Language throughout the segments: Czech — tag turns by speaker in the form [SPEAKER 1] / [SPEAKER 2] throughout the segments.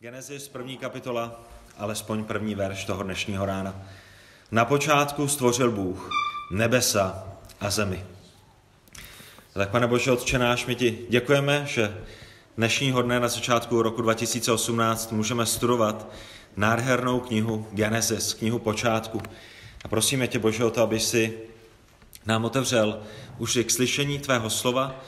[SPEAKER 1] Genesis, první kapitola, alespoň první verš toho dnešního rána. Na počátku stvořil Bůh nebesa a zemi. Tak pane Bože, Otče náš, my ti děkujeme, že dnešního dne na začátku roku 2018 můžeme studovat nádhernou knihu Genesis, knihu počátku. A prosíme tě, Bože, o to, aby si nám otevřel už k slyšení tvého slova,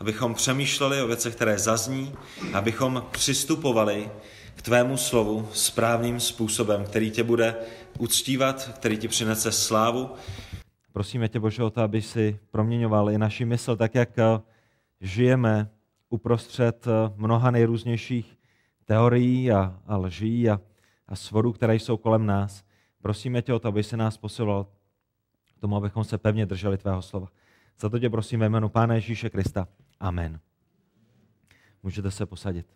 [SPEAKER 1] abychom přemýšleli o věcech, které zazní, abychom přistupovali k tvému slovu správným způsobem, který tě bude uctívat, který ti přinese slávu. Prosíme tě, Bože, o to, aby si proměňoval i naši mysl, tak jak eh, žijeme uprostřed eh, mnoha nejrůznějších teorií a, a lží a, a svodů, které jsou kolem nás. Prosíme tě o to, aby se nás posiloval tomu, abychom se pevně drželi tvého slova. Za to tě prosím ve jménu Pána Ježíše Krista. Amen. Můžete se posadit.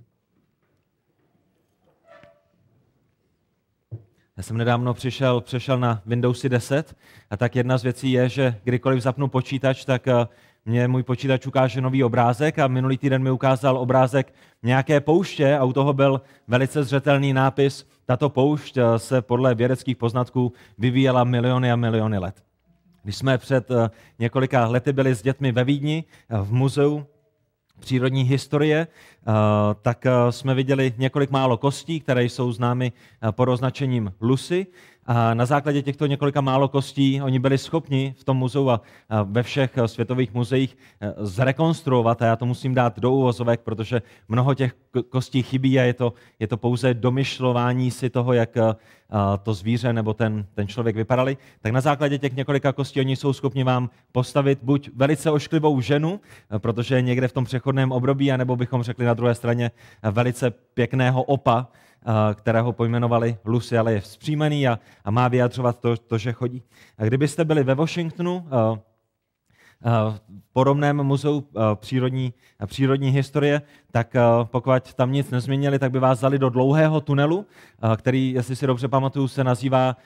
[SPEAKER 1] Já jsem nedávno přišel, přešel na Windowsy 10 a tak jedna z věcí je, že kdykoliv zapnu počítač, tak eh, mě můj počítač ukáže nový obrázek a minulý týden mi ukázal obrázek nějaké pouště a u toho byl velice zřetelný nápis, tato poušť eh, se podle vědeckých poznatků vyvíjela miliony a miliony let. Když jsme před eh, několika lety byli s dětmi ve Vídni v muzeu přírodní historie, eh, tak eh, jsme viděli několik málo kostí, které jsou známy eh, pod označením Lucy. A na základě těchto několika málo kostí oni byli schopni v tom muzeu a ve všech světových muzeích zrekonstruovat, a já to musím dát do úvozovek, protože mnoho těch kostí chybí a je to, je to pouze domyšlování si toho, jak to zvíře nebo ten, ten člověk vypadali, tak na základě těch několika kostí oni jsou schopni vám postavit buď velice ošklivou ženu, protože je někde v tom přechodném období, anebo bychom řekli na druhé straně velice pěkného opa, kterého pojmenovali Lucy, ale je vzpřímený a, a má vyjadřovat to, to, že chodí. A kdybyste byli ve Washingtonu, v podobném muzeu přírodní, přírodní historie, tak pokud tam nic nezměnili, tak by vás vzali do dlouhého tunelu, který, jestli si dobře pamatuju, se nazývá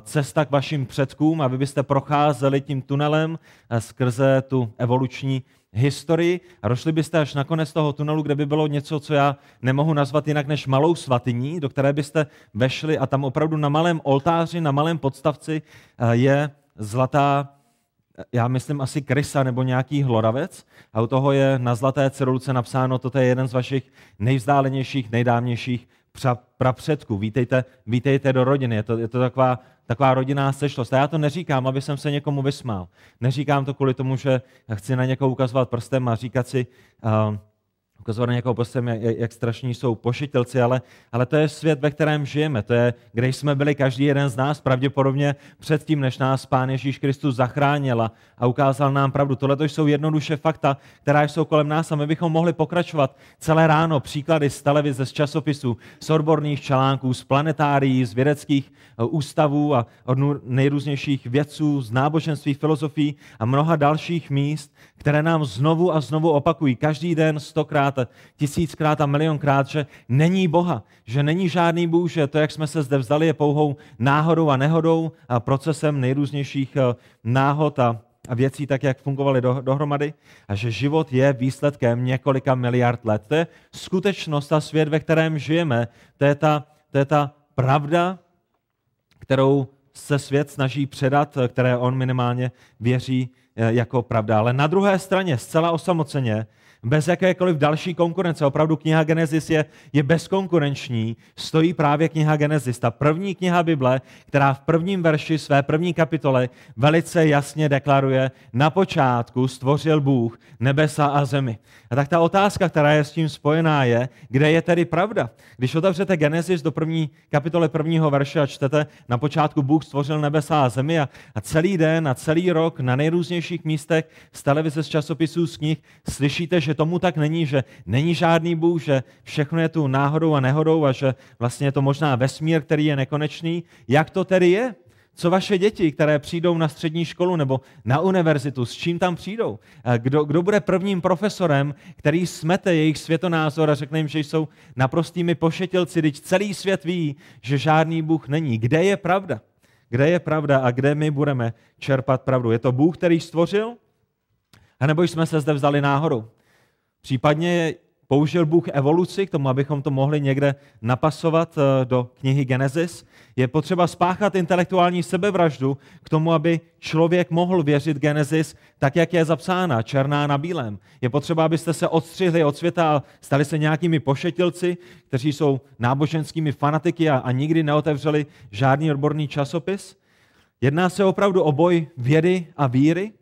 [SPEAKER 1] Cesta k vašim předkům a vy byste procházeli tím tunelem skrze tu evoluční historii a došli byste až na konec toho tunelu, kde by bylo něco, co já nemohu nazvat jinak než malou svatyní, do které byste vešli a tam opravdu na malém oltáři, na malém podstavci je zlatá já myslím asi krysa nebo nějaký hloravec a u toho je na zlaté cedulce napsáno, toto je jeden z vašich nejvzdálenějších, nejdávnějších prapředků. Vítejte, vítejte do rodiny. Je to, je to taková, taková rodinná sešlost. A já to neříkám, aby jsem se někomu vysmál. Neříkám to kvůli tomu, že chci na někoho ukazovat prstem a říkat si, uh, ukazovat na někoho postem, jak, jak strašní jsou pošitelci, ale, ale to je svět, ve kterém žijeme. To je, kde jsme byli každý jeden z nás, pravděpodobně předtím, než nás Pán Ježíš Kristus zachránil a, a ukázal nám pravdu. Tohle to jsou jednoduše fakta, která jsou kolem nás a my bychom mohli pokračovat celé ráno příklady z televize, z časopisů, z odborných článků, z planetárií, z vědeckých eh, ústavů a od nejrůznějších vědců, z náboženství, filozofií a mnoha dalších míst, které nám znovu a znovu opakují každý den stokrát tisíckrát a milionkrát, že není Boha, že není žádný Bůh, že to, jak jsme se zde vzdali, je pouhou náhodou a nehodou a procesem nejrůznějších eh, náhod a, a věcí, tak jak fungovaly do, dohromady, a že život je výsledkem několika miliard let. To je skutečnost a svět, ve kterém žijeme. To je ta, to je ta pravda, kterou se svět snaží předat, které on minimálně věří eh, jako pravda. Ale na druhé straně, zcela osamoceně, bez jakékoliv další konkurence. Opravdu kniha Genesis je, je bezkonkurenční. Stojí právě kniha Genesis, ta první kniha Bible, která v prvním verši své první kapitole velice jasně deklaruje, na počátku stvořil Bůh nebesa a zemi. A tak ta otázka, která je s tím spojená, je, kde je tedy pravda. Když otevřete Genesis do první kapitole prvního verše a čtete, na počátku Bůh stvořil nebesa a zemi a, a celý den a celý rok na nejrůznějších místech z televize, z časopisů, z knih slyšíte, že tomu tak není, že není žádný Bůh, že všechno je tu náhodou a nehodou a že vlastně je to možná vesmír, který je nekonečný. Jak to tedy je? Co vaše děti, které přijdou na střední školu nebo na univerzitu, s čím tam přijdou? Kdo, kdo bude prvním profesorem, který smete jejich světonázor a řekne jim, že jsou naprostými pošetilci, když celý svět ví, že žádný Bůh není. Kde je pravda? Kde je pravda a kde my budeme čerpat pravdu? Je to Bůh, který stvořil? A nebo jsme se zde vzali náhodou? Případně použil Bůh evoluci k tomu, abychom to mohli někde napasovat eh, do knihy Genesis. Je potřeba spáchat intelektuální sebevraždu k tomu, aby člověk mohl věřit Genesis tak, jak je zapsána, černá na bílém. Je potřeba, abyste se odstřihli od světa a stali se nějakými pošetilci, kteří jsou náboženskými fanatiky a, a nikdy neotevřeli žádný odborný časopis. Jedná se opravdu o boj vědy a víry,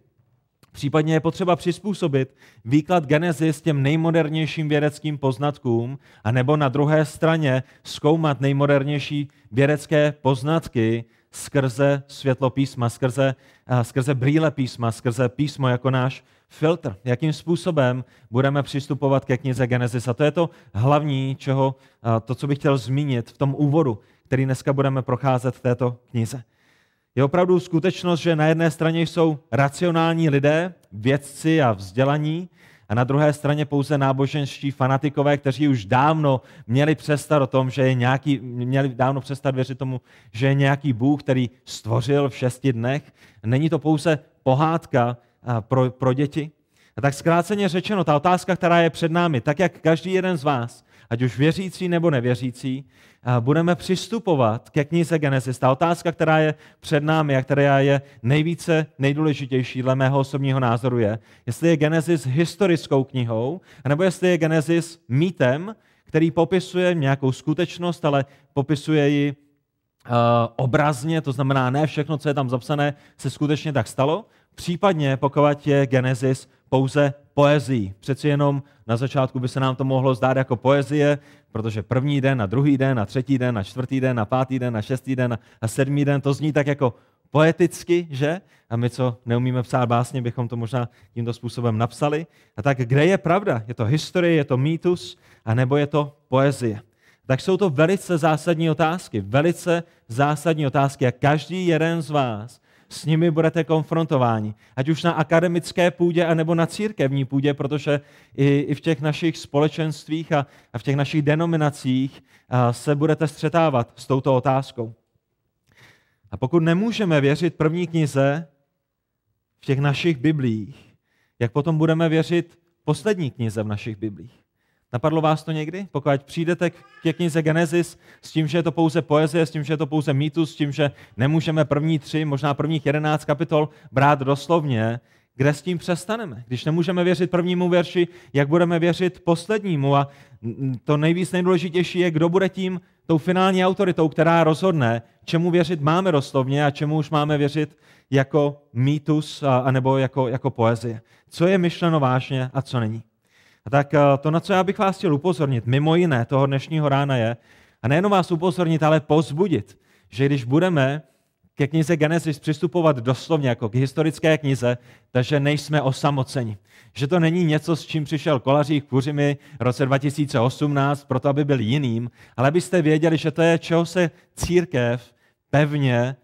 [SPEAKER 1] Případně je potřeba přizpůsobit výklad Genesis těm nejmodernějším vědeckým poznatkům, a nebo na druhé straně zkoumat nejmodernější vědecké poznatky skrze světlo písma, skrze, skrze brýle písma, skrze písmo jako náš filtr. Jakým způsobem budeme přistupovat ke knize Genesis. A to je to hlavní, čeho, to, co bych chtěl zmínit v tom úvodu, který dneska budeme procházet v této knize je opravdu skutečnost, že na jedné straně jsou racionální lidé, vědci a vzdělaní, a na druhé straně pouze náboženští fanatikové, kteří už dávno měli přestat o tom, že je nějaký, měli dávno přestat věřit tomu, že je nějaký Bůh, který stvořil v šesti dnech. Není to pouze pohádka pro, pro děti. A tak zkráceně řečeno, ta otázka, která je před námi, tak jak každý jeden z vás, ať už věřící nebo nevěřící, budeme přistupovat ke knize Genesis. Ta otázka, která je před námi a která je nejvíce nejdůležitější dle mého osobního názoru je, jestli je Genesis historickou knihou, nebo jestli je Genesis mýtem, který popisuje nějakou skutečnost, ale popisuje ji obrazně, to znamená ne všechno, co je tam zapsané, se skutečně tak stalo, případně pokud je Genesis pouze poezí. Přeci jenom na začátku by se nám to mohlo zdát jako poezie, protože první den, na druhý den, na třetí den, na čtvrtý den, na pátý den, na šestý den a sedmý den, to zní tak jako poeticky, že? A my, co neumíme psát básně, bychom to možná tímto způsobem napsali. A tak kde je pravda? Je to historie, je to mýtus, a nebo je to poezie? Tak jsou to velice zásadní otázky, velice zásadní otázky a každý jeden z vás s nimi budete konfrontováni. Ať už na akademické půdě, anebo na církevní půdě, protože i, i v těch našich společenstvích a, a v těch našich denominacích a, se budete střetávat s touto otázkou. A pokud nemůžeme věřit první knize v těch našich biblích, jak potom budeme věřit poslední knize v našich biblích? Napadlo vás to někdy? Pokud přijdete ke knize Genesis s tím, že je to pouze poezie, s tím, že je to pouze mýtus, s tím, že nemůžeme první tři, možná prvních jedenáct kapitol brát doslovně, kde s tím přestaneme? Když nemůžeme věřit prvnímu verši, jak budeme věřit poslednímu? A to nejvíc nejdůležitější je, kdo bude tím tou finální autoritou, která rozhodne, čemu věřit máme doslovně a čemu už máme věřit jako mýtus anebo jako, jako poezie. Co je myšleno vážně a co není. A tak eh, to, na co já bych vás chtěl upozornit, mimo jiné toho dnešního rána je, a nejenom vás upozornit, ale pozbudit, že když budeme ke knize Genesis přistupovat doslovně jako k historické knize, takže nejsme osamoceni. Že to není něco, s čím přišel Kolařík Kuřimi v roce 2018, proto aby byl jiným, ale abyste věděli, že to je, čeho se církev pevně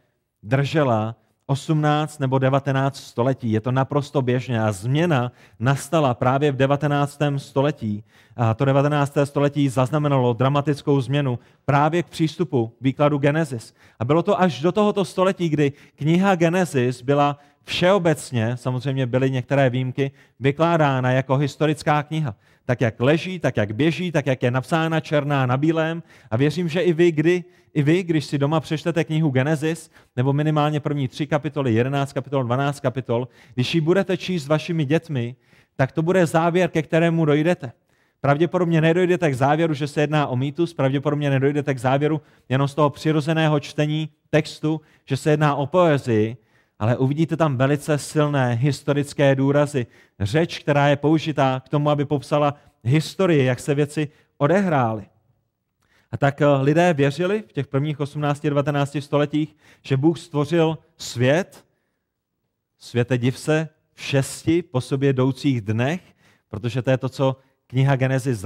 [SPEAKER 1] držela 18 nebo 19 století. Je to naprosto běžné a změna nastala právě v 19. století. A to 19. století zaznamenalo dramatickou změnu právě k přístupu výkladu Genesis. A bylo to až do tohoto století, kdy kniha Genesis byla všeobecně, samozřejmě byly některé výjimky, vykládána jako historická kniha. Tak, jak leží, tak, jak běží, tak, jak je napsána černá na bílém. A věřím, že i vy, kdy, i vy, když si doma přečtete knihu Genesis, nebo minimálně první tři kapitoly, 11 kapitol, 12 kapitol, když ji budete číst s vašimi dětmi, tak to bude závěr, ke kterému dojdete. Pravděpodobně nedojdete k závěru, že se jedná o mýtus, pravděpodobně nedojdete k závěru jenom z toho přirozeného čtení textu, že se jedná o poezii, ale uvidíte tam velice silné historické důrazy. Řeč, která je použitá k tomu, aby popsala historii, jak se věci odehrály. A tak eh, lidé věřili v těch prvních 18 19 stoletích, že Bůh stvořil svět, světe div se, v šesti po sobě jdoucích dnech, protože to je to, co kniha Genesis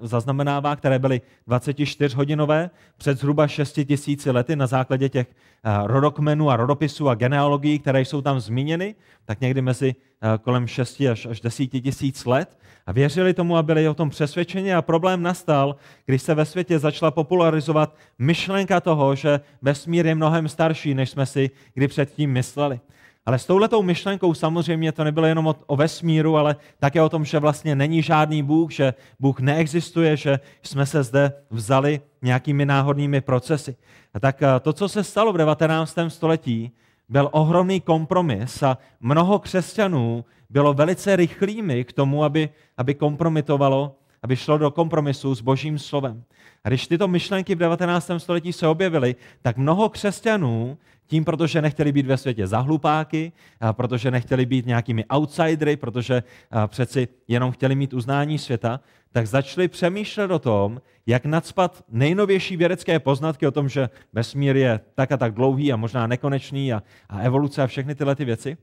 [SPEAKER 1] zaznamenává, které byly 24-hodinové před zhruba 6 tisíci lety na základě těch eh, rodokmenů a rodopisů a genealogií, které jsou tam zmíněny, tak někdy mezi eh, kolem 6 až, až 10 tisíc let. A věřili tomu a byli o tom přesvědčeni a problém nastal, když se ve světě začala popularizovat myšlenka toho, že vesmír je mnohem starší, než jsme si kdy předtím mysleli. Ale s touhletou myšlenkou samozřejmě to nebylo jenom o, vesmíru, ale také o tom, že vlastně není žádný Bůh, že Bůh neexistuje, že jsme se zde vzali nějakými náhodnými procesy. A tak eh, to, co se stalo v 19. století, byl ohromný kompromis a mnoho křesťanů bylo velice rychlými k tomu, aby, aby kompromitovalo, aby šlo do kompromisu s božím slovem. A když tyto myšlenky v 19. století se objevily, tak mnoho křesťanů tím, protože nechtěli být ve světě zahlupáky, protože nechtěli být nějakými outsidery, protože přeci jenom chtěli mít uznání světa, tak začali přemýšlet o tom, jak nadspat nejnovější vědecké poznatky o tom, že vesmír je tak a tak dlouhý a možná nekonečný a, a evoluce a všechny tyhle ty věci,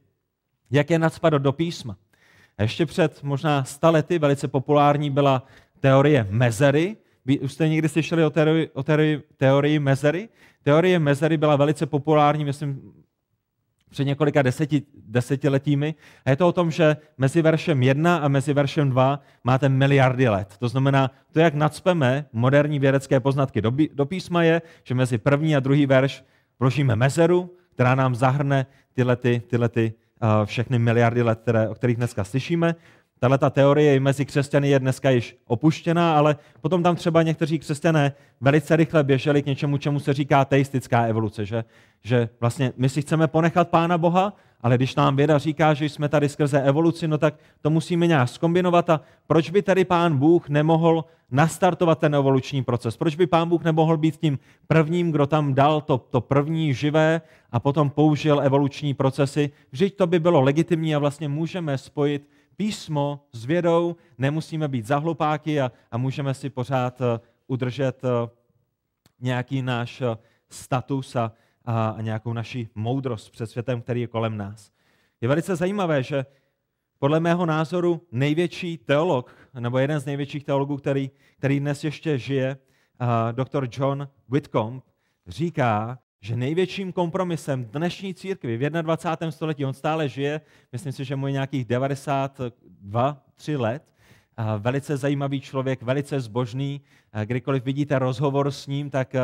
[SPEAKER 1] jak je nadspat do písma. A ještě před možná sta lety velice populární byla teorie mezery. Už jste někdy slyšeli o teorii, o teorii, teorii mezery? Teorie mezery byla velice populární, myslím, před několika deseti, desetiletími. A je to o tom, že mezi veršem 1 a mezi veršem 2 máte miliardy let. To znamená, to, jak nadspeme moderní vědecké poznatky do, do písma, je, že mezi první a druhý verš vložíme mezeru, která nám zahrne tyhle, ty, tyhle ty, všechny miliardy let, které, o kterých dneska slyšíme. Tahle ta teorie mezi křesťany je dneska již opuštěná, ale potom tam třeba někteří křesťané velice rychle běželi k něčemu, čemu se říká teistická evoluce, že, že vlastně my si chceme ponechat Pána Boha, ale když nám věda říká, že jsme tady skrze evoluci, no tak to musíme nějak skombinovat a proč by tady Pán Bůh nemohl nastartovat ten evoluční proces? Proč by Pán Bůh nemohl být tím prvním, kdo tam dal to, to první živé a potom použil evoluční procesy? Vždyť to by bylo legitimní a vlastně můžeme spojit písmo s vědou, nemusíme být zahlupáky a, a můžeme si pořád uh, udržet uh, nějaký náš uh, status a, a, nějakou naši moudrost před světem, který je kolem nás. Je velice zajímavé, že podle mého názoru největší teolog, nebo jeden z největších teologů, který, který dnes ještě žije, doktor John Whitcomb, říká, že největším kompromisem dnešní církvy v 21. století, on stále žije, myslím si, že mu je nějakých 92, 3 let, velice zajímavý člověk, velice zbožný. Kdykoliv vidíte rozhovor s ním, tak,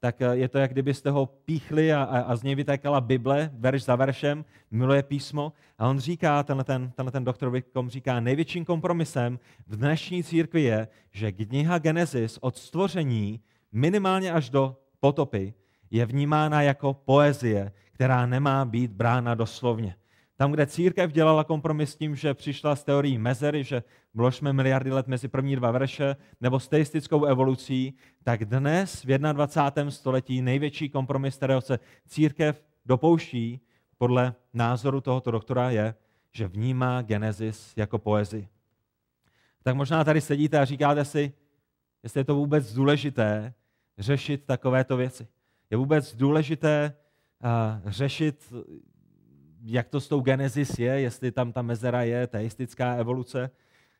[SPEAKER 1] tak je to, jak kdybyste ho píchli a, a, a z něj vytékala Bible, verš za veršem, miluje písmo. A on říká, tenhle ten, tenhle ten doktor Wickham říká, největším kompromisem v dnešní církvi je, že kniha Genesis od stvoření minimálně až do potopy je vnímána jako poezie, která nemá být brána doslovně. Tam, kde církev dělala kompromis s tím, že přišla s teorií mezery, že vložme miliardy let mezi první dva verše, nebo s teistickou evolucí, tak dnes v 21. století největší kompromis, kterého se církev dopouští, podle názoru tohoto doktora, je, že vnímá Genesis jako poezii. Tak možná tady sedíte a říkáte si, jestli je to vůbec důležité řešit takovéto věci. Je vůbec důležité uh, řešit, jak to s tou Genesis je, jestli tam ta mezera je, teistická evoluce,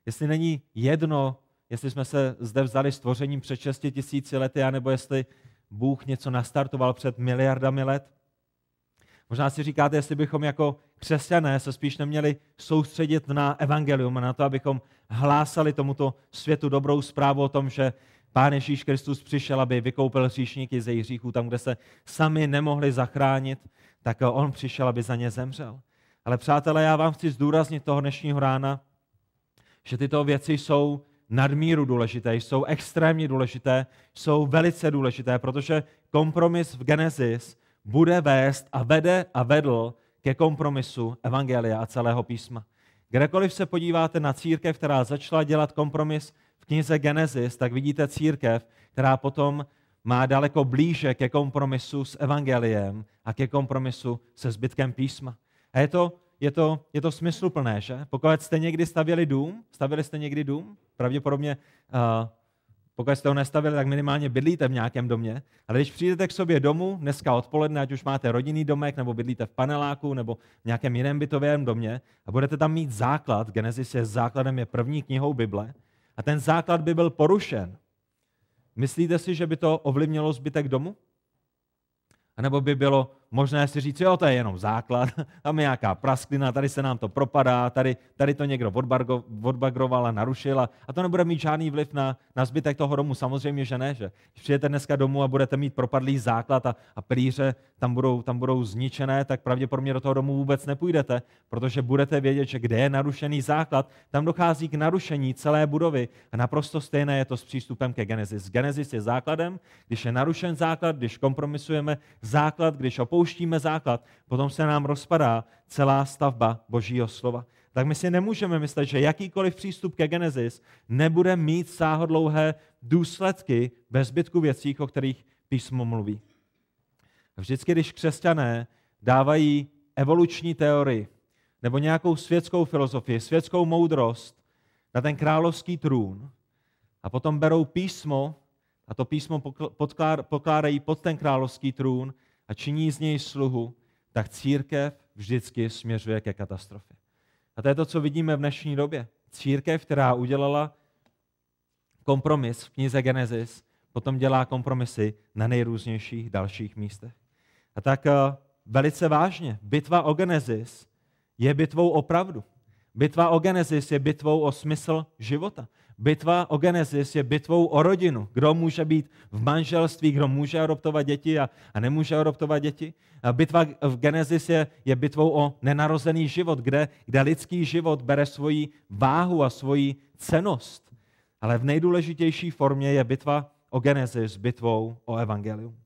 [SPEAKER 1] jestli není jedno, jestli jsme se zde vzali stvořením před 6 tisíci lety, anebo jestli Bůh něco nastartoval před miliardami let. Možná si říkáte, jestli bychom jako křesťané se spíš neměli soustředit na evangelium, na to, abychom hlásali tomuto světu dobrou zprávu o tom, že Pán Ježíš Kristus přišel, aby vykoupil hříšníky ze hříchů tam, kde se sami nemohli zachránit, tak on přišel, aby za ně zemřel. Ale přátelé, já vám chci zdůraznit toho dnešního rána, že tyto věci jsou nadmíru důležité, jsou extrémně důležité, jsou velice důležité, protože kompromis v Genesis bude vést a vede a vedl ke kompromisu Evangelia a celého písma. Kdekoliv se podíváte na církev, která začala dělat kompromis knize Genesis, tak vidíte církev, která potom má daleko blíže ke kompromisu s evangeliem a ke kompromisu se zbytkem písma. A je to, je to, je to smysluplné, že? Pokud jste někdy stavěli dům, stavili jste někdy dům, pravděpodobně uh, pokud jste ho nestavili, tak minimálně bydlíte v nějakém domě. Ale když přijdete k sobě domů dneska odpoledne, ať už máte rodinný domek, nebo bydlíte v paneláku, nebo v nějakém jiném bytovém domě, a budete tam mít základ, Genesis je základem, je první knihou Bible, a ten základ by byl porušen, myslíte si, že by to ovlivnilo zbytek domu? A nebo by bylo možné si říct, jo, to je jenom základ, tam je nějaká prasklina, tady se nám to propadá, tady, tady to někdo odbagroval a narušil a, a to nebude mít žádný vliv na, na zbytek toho domu. Samozřejmě, že ne, že když přijete dneska domů a budete mít propadlý základ a, a pilíře tam budou, tam budou zničené, tak pravděpodobně do toho domu vůbec nepůjdete, protože budete vědět, že kde je narušený základ, tam dochází k narušení celé budovy a naprosto stejné je to s přístupem ke Genesis. Genesis je základem, když je narušen základ, když kompromisujeme základ, když opouštíme základ, potom se nám rozpadá celá stavba Božího slova. Tak my si nemůžeme myslet, že jakýkoliv přístup ke Genesis nebude mít sáhodlouhé důsledky bez zbytku věcí, o kterých písmo mluví. Vždycky, když křesťané dávají evoluční teorii nebo nějakou světskou filozofii, světskou moudrost na ten královský trůn a potom berou písmo a to písmo pokládají pod ten královský trůn a činí z něj sluhu, tak církev vždycky směřuje ke katastrofě. A to je to, co vidíme v dnešní době. Církev, která udělala kompromis v knize Genesis, potom dělá kompromisy na nejrůznějších dalších místech. A tak eh, velice vážně, bitva o Genesis je bitvou o pravdu. Bitva o Genesis je bitvou o smysl života. Bitva o Genesis je bitvou o rodinu. Kdo může být v manželství, kdo může adoptovat děti a, a nemůže adoptovat děti. A bitva v Genesis je, je bitvou o nenarozený život, kde, kde lidský život bere svoji váhu a svoji cenost. Ale v nejdůležitější formě je bitva o Genesis bitvou o evangelium.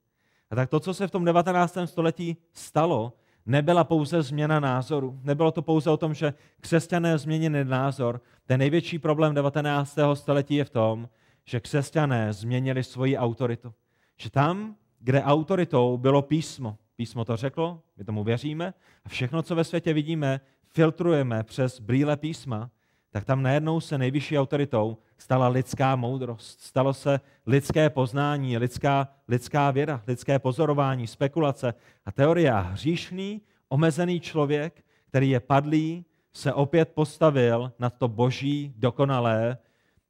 [SPEAKER 1] A tak to, co se v tom 19. století stalo, nebyla pouze změna názoru. Nebylo to pouze o tom, že křesťané změnili názor. Ten největší problém 19. století je v tom, že křesťané změnili svoji autoritu. Že tam, kde autoritou bylo písmo, písmo to řeklo, my tomu věříme, a všechno, co ve světě vidíme, filtrujeme přes brýle písma, tak tam najednou se nejvyšší autoritou stala lidská moudrost, stalo se lidské poznání, lidská, lidská věda, lidské pozorování, spekulace a teorie. A hříšný, omezený člověk, který je padlý, se opět postavil na to boží, dokonalé,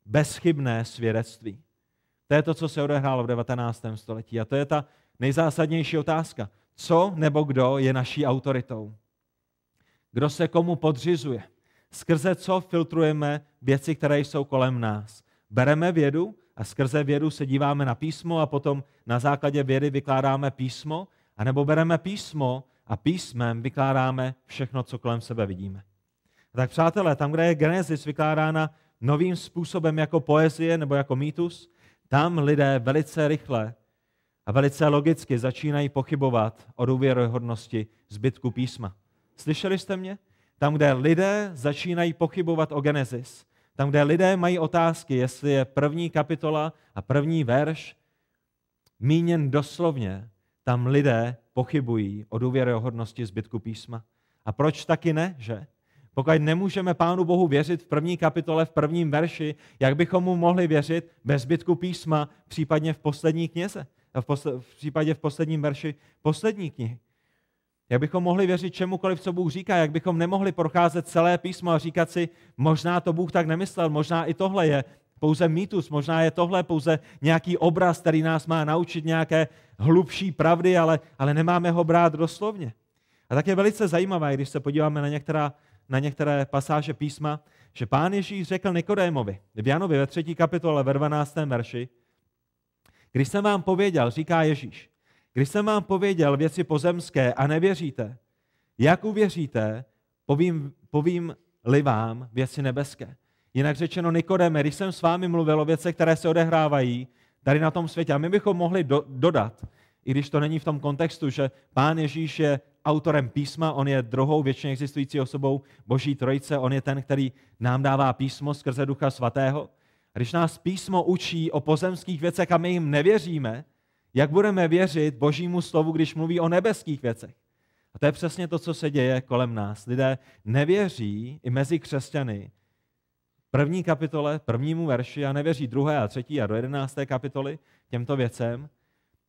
[SPEAKER 1] bezchybné svědectví. To je to, co se odehrálo v 19. století. A to je ta nejzásadnější otázka. Co nebo kdo je naší autoritou? Kdo se komu podřizuje? Skrze co filtrujeme věci, které jsou kolem nás. Bereme vědu a skrze vědu se díváme na písmo a potom na základě vědy vykládáme písmo, anebo bereme písmo a písmem vykládáme všechno, co kolem sebe vidíme. Tak přátelé, tam, kde je Genesis vykládána novým způsobem jako poezie nebo jako mýtus, tam lidé velice rychle a velice logicky začínají pochybovat o důvěryhodnosti zbytku písma. Slyšeli jste mě? Tam, kde lidé začínají pochybovat o Genesis, tam, kde lidé mají otázky, jestli je první kapitola a první verš míněn doslovně, tam lidé pochybují o důvěryhodnosti zbytku písma. A proč taky ne, že? Pokud nemůžeme Pánu Bohu věřit v první kapitole, v prvním verši, jak bychom mu mohli věřit bez zbytku písma, případně v poslední knize, v, posle, v případě v posledním verši poslední knihy. Jak bychom mohli věřit čemukoliv, co Bůh říká, jak bychom nemohli procházet celé písmo a říkat si, možná to Bůh tak nemyslel, možná i tohle je pouze mýtus, možná je tohle pouze nějaký obraz, který nás má naučit nějaké hlubší pravdy, ale, ale nemáme ho brát doslovně. A tak je velice zajímavé, když se podíváme na, některá, na některé pasáže písma, že pán Ježíš řekl Nikodémovi v Janovi ve třetí kapitole ve 12. verši, když jsem vám pověděl, říká Ježíš, když jsem vám pověděl věci pozemské a nevěříte, jak uvěříte, povím, povím-li vám věci nebeské. Jinak řečeno, Nikodeme, když jsem s vámi mluvil o věcech, které se odehrávají tady na tom světě, a my bychom mohli do, dodat, i když to není v tom kontextu, že Pán Ježíš je autorem písma, on je druhou většině existující osobou Boží trojice, on je ten, který nám dává písmo skrze Ducha Svatého. A když nás písmo učí o pozemských věcech a my jim nevěříme, jak budeme věřit Božímu slovu, když mluví o nebeských věcech? A to je přesně to, co se děje kolem nás. Lidé nevěří i mezi křesťany první kapitole, prvnímu verši a nevěří druhé a třetí a do jedenácté kapitoly těmto věcem.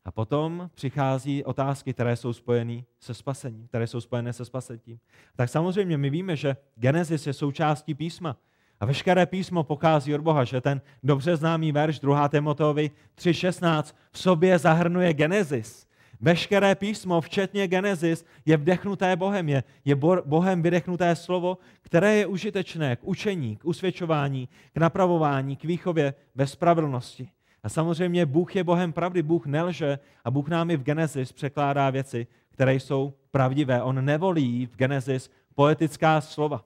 [SPEAKER 1] A potom přichází otázky, které jsou spojené se spasením, které jsou spojené se spasením. Tak samozřejmě my víme, že Genesis je součástí písma. A veškeré písmo pochází od Boha, že ten dobře známý verš 2. Timoteovi 3.16 v sobě zahrnuje Genesis. Veškeré písmo, včetně Genesis, je vdechnuté Bohem, je, je Bohem vydechnuté slovo, které je užitečné k učení, k usvědčování, k napravování, k výchově ve spravedlnosti. A samozřejmě Bůh je Bohem pravdy, Bůh nelže a Bůh nám i v Genesis překládá věci, které jsou pravdivé. On nevolí v Genesis poetická slova.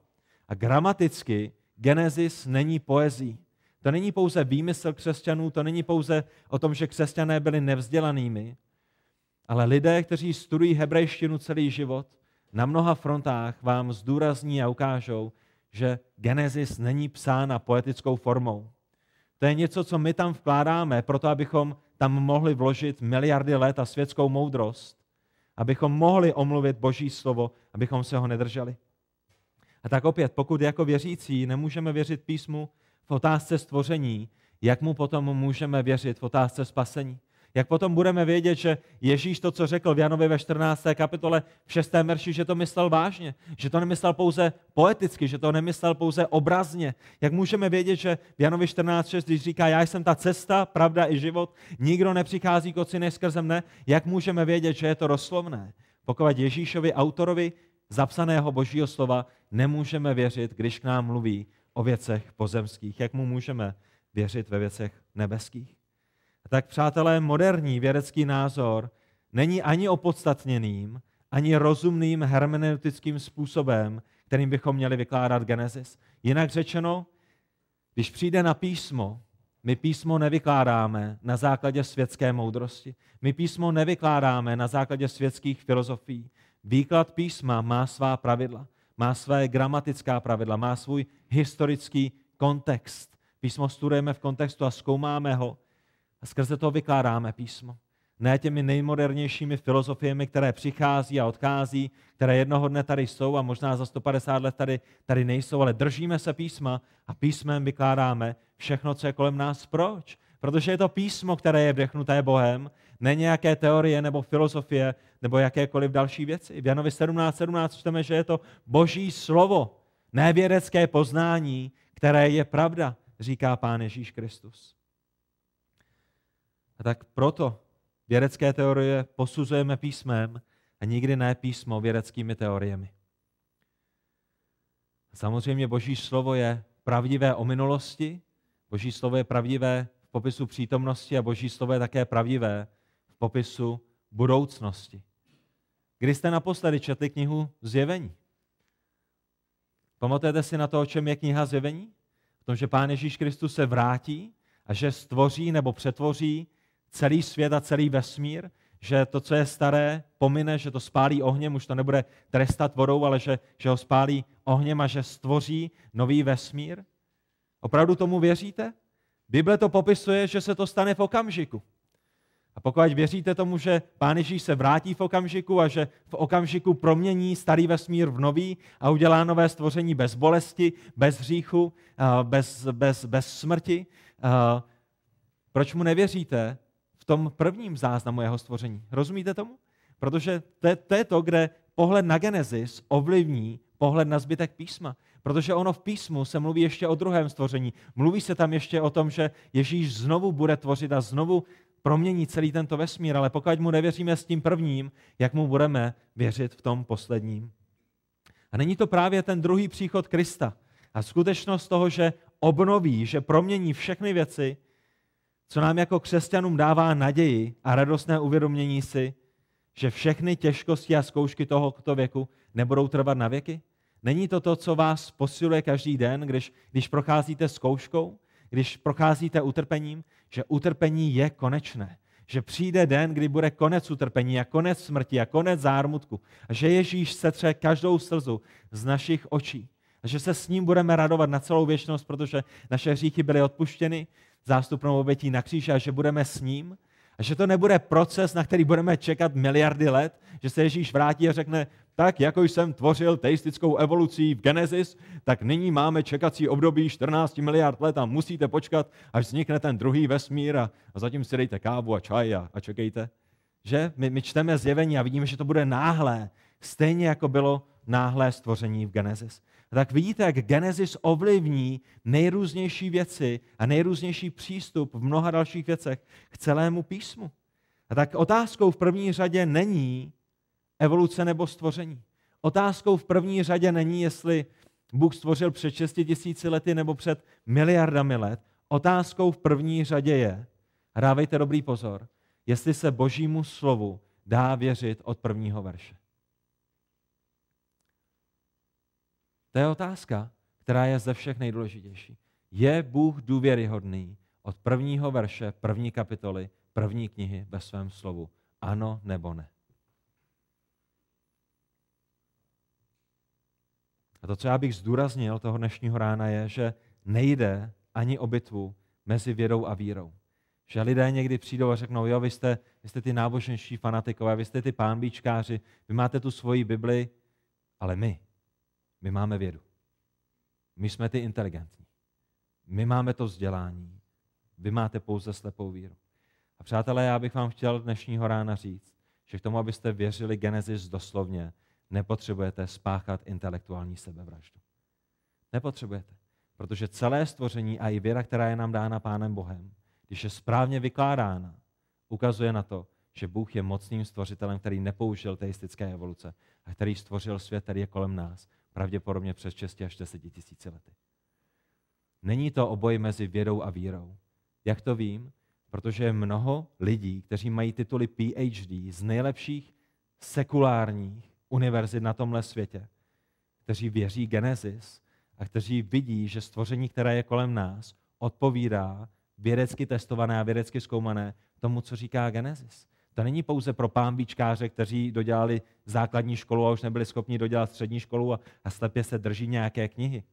[SPEAKER 1] A gramaticky Genesis není poezí. To není pouze výmysl křesťanů, to není pouze o tom, že křesťané byli nevzdělanými, ale lidé, kteří studují hebrejštinu celý život, na mnoha frontách vám zdůrazní a ukážou, že Genesis není psána poetickou formou. To je něco, co my tam vkládáme, proto abychom tam mohli vložit miliardy let a světskou moudrost, abychom mohli omluvit Boží slovo, abychom se ho nedrželi. A tak opět, pokud jako věřící nemůžeme věřit písmu v otázce stvoření, jak mu potom můžeme věřit v otázce spasení? Jak potom budeme vědět, že Ježíš to, co řekl v Janovi ve 14. kapitole v 6. verši, že to myslel vážně, že to nemyslel pouze poeticky, že to nemyslel pouze obrazně. Jak můžeme vědět, že v Janovi 14.6, když říká, já jsem ta cesta, pravda i život, nikdo nepřichází k oci než skrze mne, jak můžeme vědět, že je to rozslovné? Pokud Ježíšovi, autorovi zapsaného božího slova, nemůžeme věřit, když k nám mluví o věcech pozemských. Jak mu můžeme věřit ve věcech nebeských? tak přátelé, moderní vědecký názor není ani opodstatněným, ani rozumným hermeneutickým způsobem, kterým bychom měli vykládat Genesis. Jinak řečeno, když přijde na písmo, my písmo nevykládáme na základě světské moudrosti. My písmo nevykládáme na základě světských filozofií. Výklad písma má svá pravidla, má své gramatická pravidla, má svůj historický kontext. Písmo studujeme v kontextu a zkoumáme ho a skrze to vykládáme písmo. Ne těmi nejmodernějšími filozofiemi, které přichází a odchází, které jednoho dne tady jsou a možná za 150 let tady, tady nejsou, ale držíme se písma a písmem vykládáme všechno, co je kolem nás. Proč? Protože je to písmo, které je vdechnuté Bohem, ne nějaké teorie nebo filozofie nebo jakékoliv další věci. V Janovi 17.17 17 čteme, že je to boží slovo, ne vědecké poznání, které je pravda, říká Pán Ježíš Kristus. A tak proto vědecké teorie posuzujeme písmem a nikdy ne písmo vědeckými teoriemi. Samozřejmě Boží slovo je pravdivé o minulosti, Boží slovo je pravdivé v popisu přítomnosti a Boží slovo je také pravdivé popisu budoucnosti. Kdy jste naposledy četli knihu Zjevení? Pamatujete si na to, o čem je kniha Zjevení? O tom, že Pán Ježíš Kristus se vrátí a že stvoří nebo přetvoří celý svět a celý vesmír, že to, co je staré, pomine, že to spálí ohněm, už to nebude trestat vodou, ale že, že ho spálí ohněm a že stvoří nový vesmír? Opravdu tomu věříte? Bible to popisuje, že se to stane v okamžiku. A pokud věříte tomu, že Pán Ježíš se vrátí v okamžiku a že v okamžiku promění starý vesmír v nový a udělá nové stvoření bez bolesti, bez hříchu, bez, bez, bez smrti, proč mu nevěříte, tom prvním záznamu jeho stvoření. Rozumíte tomu? Protože to je, to je to, kde pohled na Genesis ovlivní pohled na zbytek písma. Protože ono v písmu se mluví ještě o druhém stvoření. Mluví se tam ještě o tom, že Ježíš znovu bude tvořit a znovu promění celý tento vesmír, ale pokud mu nevěříme s tím prvním, jak mu budeme věřit v tom posledním? A není to právě ten druhý příchod Krista a skutečnost toho, že obnoví, že promění všechny věci, co nám jako křesťanům dává naději a radostné uvědomění si, že všechny těžkosti a zkoušky tohoto věku nebudou trvat na věky? Není to to, co vás posiluje každý den, když, když procházíte zkouškou, když procházíte utrpením, že utrpení je konečné, že přijde den, kdy bude konec utrpení a konec smrti a konec zármutku a že Ježíš setře každou slzu z našich očí a že se s ním budeme radovat na celou věčnost, protože naše hříchy byly odpuštěny, zástupnou obětí na kříži a že budeme s ním a že to nebude proces, na který budeme čekat miliardy let, že se Ježíš vrátí a řekne, tak jako jsem tvořil teistickou evolucí v Genesis, tak nyní máme čekací období 14 miliard let a musíte počkat, až vznikne ten druhý vesmír a, a zatím si dejte kávu a čaj a, a čekejte. Že? My, my čteme zjevení a vidíme, že to bude náhlé, stejně jako bylo náhlé stvoření v Genesis tak vidíte, jak Genesis ovlivní nejrůznější věci a nejrůznější přístup v mnoha dalších věcech k celému písmu. A tak otázkou v první řadě není evoluce nebo stvoření. Otázkou v první řadě není, jestli Bůh stvořil před 6 tisíci lety nebo před miliardami let. Otázkou v první řadě je, a dávejte dobrý pozor, jestli se božímu slovu dá věřit od prvního verše. To je otázka, která je ze všech nejdůležitější. Je Bůh důvěryhodný od prvního verše, první kapitoly, první knihy ve svém slovu? Ano nebo ne? To, co já bych zdůraznil toho dnešního rána, je, že nejde ani o bitvu mezi vědou a vírou. Že lidé někdy přijdou a řeknou, jo, vy jste, vy jste ty náboženští fanatikové, vy jste ty pánbíčkáři, vy máte tu svoji Bibli, ale my, my máme vědu. My jsme ty inteligentní. My máme to vzdělání. Vy máte pouze slepou víru. A přátelé, já bych vám chtěl dnešního rána říct, že k tomu, abyste věřili Genesis doslovně, nepotřebujete spáchat intelektuální sebevraždu. Nepotřebujete. Protože celé stvoření a i věra, která je nám dána Pánem Bohem, když je správně vykládána, ukazuje na to, že Bůh je mocným stvořitelem, který nepoužil teistické evoluce a který stvořil svět, který je kolem nás, pravděpodobně přes 6 až 10 tisíci lety. Není to oboj mezi vědou a vírou. Jak to vím? Protože je mnoho lidí, kteří mají tituly PhD z nejlepších sekulárních univerzit na tomhle světě, kteří věří Genesis a kteří vidí, že stvoření, které je kolem nás, odpovídá vědecky testované a vědecky zkoumané tomu, co říká Genesis. To není pouze pro pámbičkáře, kteří dodělali základní školu a už nebyli schopni dodělat střední školu a, slepě se drží nějaké knihy.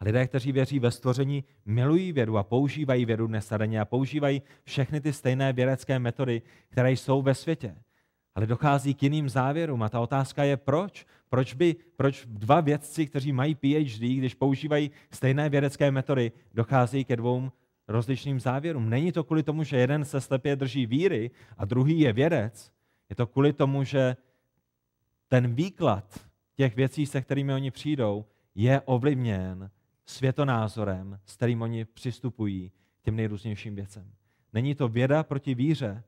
[SPEAKER 1] A lidé, kteří věří ve stvoření, milují vědu a používají vědu nesadeně a používají všechny ty stejné vědecké metody, které jsou ve světě. Ale dochází k jiným závěrům a ta otázka je proč? Proč by proč dva vědci, kteří mají PhD, když používají stejné vědecké metody, dochází ke dvou rozličným závěrům. Není to kvůli tomu, že jeden se slepě drží víry a druhý je vědec. Je to kvůli tomu, že ten výklad těch věcí, se kterými oni přijdou, je ovlivněn světonázorem, s kterým oni přistupují k těm nejrůznějším věcem. Není to věda proti víře,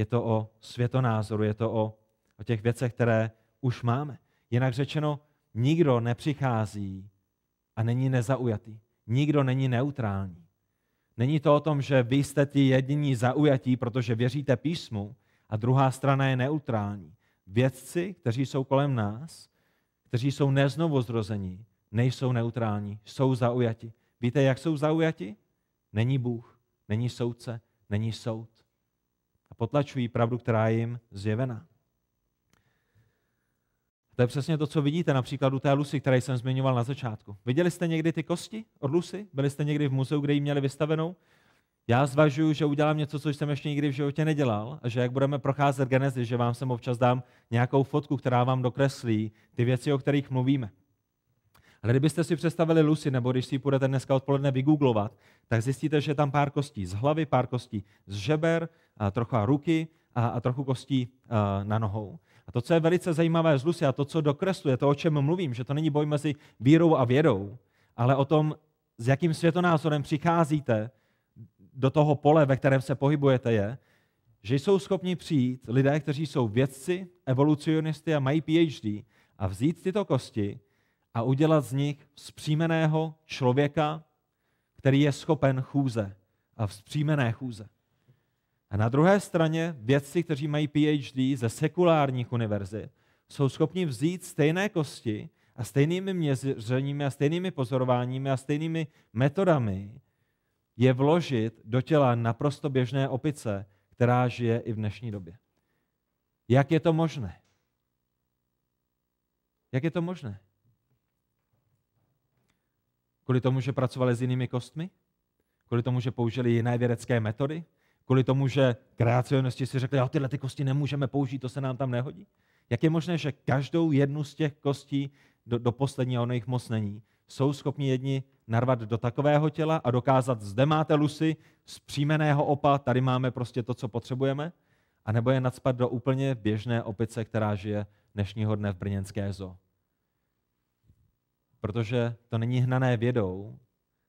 [SPEAKER 1] je to o světonázoru, je to o, o těch věcech, které už máme. Jinak řečeno, nikdo nepřichází a není nezaujatý. Nikdo není neutrální. Není to o tom, že vy jste ti jediní zaujatí, protože věříte písmu a druhá strana je neutrální. Vědci, kteří jsou kolem nás, kteří jsou neznovuzrození, nejsou neutrální, jsou zaujati. Víte, jak jsou zaujati? Není Bůh, není soudce, není soud. Potlačují pravdu, která je jim zjevená. To je přesně to, co vidíte na příkladu té Lucy, které jsem zmiňoval na začátku. Viděli jste někdy ty kosti od Lucy? Byli jste někdy v muzeu, kde ji měli vystavenou? Já zvažuji, že udělám něco, co jsem ještě nikdy v životě nedělal, a že jak budeme procházet Genesis, že vám sem občas dám nějakou fotku, která vám dokreslí ty věci, o kterých mluvíme. Ale kdybyste si představili Lucy, nebo když si ji půjdete dneska odpoledne vygooglovat, tak zjistíte, že je tam pár kostí z hlavy, pár kostí z žeber, a trochu ruky a, a trochu kostí a, na nohou. A to, co je velice zajímavé z Lucy a to, co dokresluje, to, o čem mluvím, že to není boj mezi vírou a vědou, ale o tom, s jakým světonázorem přicházíte do toho pole, ve kterém se pohybujete, je, že jsou schopni přijít lidé, kteří jsou vědci, evolucionisty a mají PhD a vzít tyto kosti a udělat z nich vzpřímeného člověka, který je schopen chůze a vzpřímené chůze. A na druhé straně vědci, kteří mají PhD ze sekulárních univerzit, jsou schopni vzít stejné kosti a stejnými měřeními a stejnými pozorováními a stejnými metodami je vložit do těla naprosto běžné opice, která žije i v dnešní době. Jak je to možné? Jak je to možné? Kvůli tomu, že pracovali s jinými kostmi? Kvůli tomu, že použili jiné vědecké metody? Kvůli tomu, že kreacionisti si řekli, že tyhle ty kosti nemůžeme použít, to se nám tam nehodí? Jak je možné, že každou jednu z těch kostí do, do posledního, ono jich moc není, jsou schopni jedni narvat do takového těla a dokázat, zde máte lusy z příjmeného opa, tady máme prostě to, co potřebujeme, a nebo je nadspat do úplně běžné opice, která žije dnešního dne v brněnské zoo. Protože to není hnané vědou,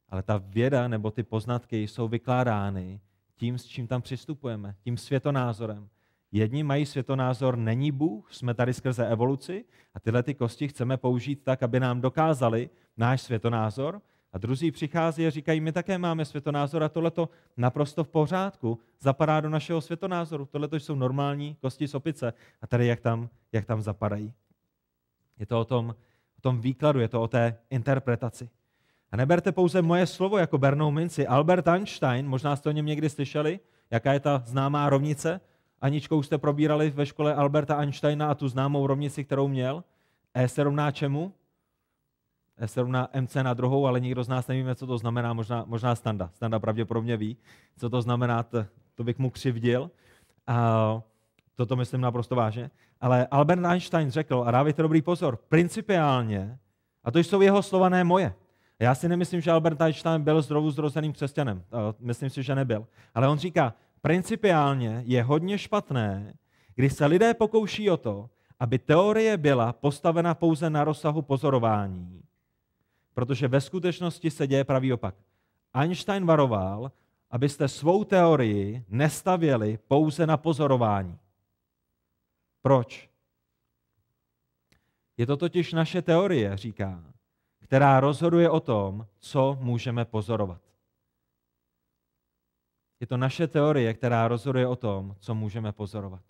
[SPEAKER 1] ale ta věda nebo ty poznatky jsou vykládány tím, s čím tam přistupujeme, tím světonázorem. Jedni mají světonázor, není Bůh, jsme tady skrze evoluci a tyhle ty kosti chceme použít tak, aby nám dokázali náš světonázor. A druzí přichází a říkají, my také máme světonázor a tohle to naprosto v pořádku, zapadá do našeho světonázoru. Tohle to jsou normální kosti z opice a tady jak tam, jak tam zapadají. Je to o tom, tom výkladu, je to o té interpretaci. A neberte pouze moje slovo jako bernou minci. Albert Einstein, možná jste o něm někdy slyšeli, jaká je ta známá rovnice, Aničkou jste probírali ve škole Alberta Einsteina a tu známou rovnici, kterou měl. E se rovná čemu? E se rovná MC na druhou, ale nikdo z nás nevíme, co to znamená, možná, možná Standa. Standa pravděpodobně ví, co to znamená, to, to bych mu křivdil. A toto myslím naprosto vážně. Ale Albert Einstein řekl, a dávajte dobrý pozor, principiálně, a to jsou jeho slova, ne moje. Já si nemyslím, že Albert Einstein byl znovu zrozeným křesťanem. Myslím si, že nebyl. Ale on říká, principiálně je hodně špatné, když se lidé pokouší o to, aby teorie byla postavena pouze na rozsahu pozorování, protože ve skutečnosti se děje pravý opak. Einstein varoval, abyste svou teorii nestavěli pouze na pozorování. Proč? Je to totiž naše teorie, říká, která rozhoduje o tom, co můžeme pozorovat. Je to naše teorie, která rozhoduje o tom, co můžeme pozorovat.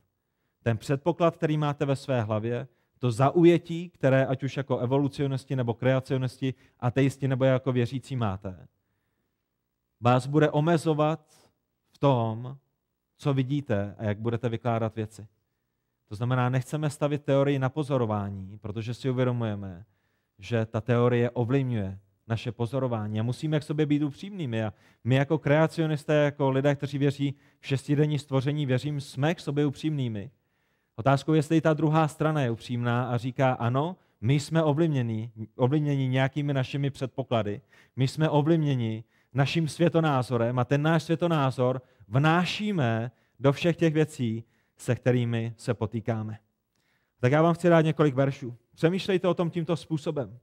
[SPEAKER 1] Ten předpoklad, který máte ve své hlavě, to zaujetí, které ať už jako evolucionisti nebo kreacionisti, ateisti nebo jako věřící máte, vás bude omezovat v tom, co vidíte a jak budete vykládat věci. To znamená, nechceme stavit teorii na pozorování, protože si uvědomujeme, že ta teorie ovlivňuje naše pozorování. A musíme k sobě být upřímnými. A my jako kreacionisté, jako lidé, kteří věří v šestidenní stvoření, věřím, jsme k sobě upřímnými. Otázkou je, jestli ta druhá strana je upřímná a říká, ano, my jsme ovlivněni, ovlivněni nějakými našimi předpoklady, my jsme ovlivněni naším světonázorem a ten náš světonázor vnášíme do všech těch věcí, se kterými se potýkáme. Tak já vám chci dát několik veršů. Přemýšlejte o tom tímto způsobem.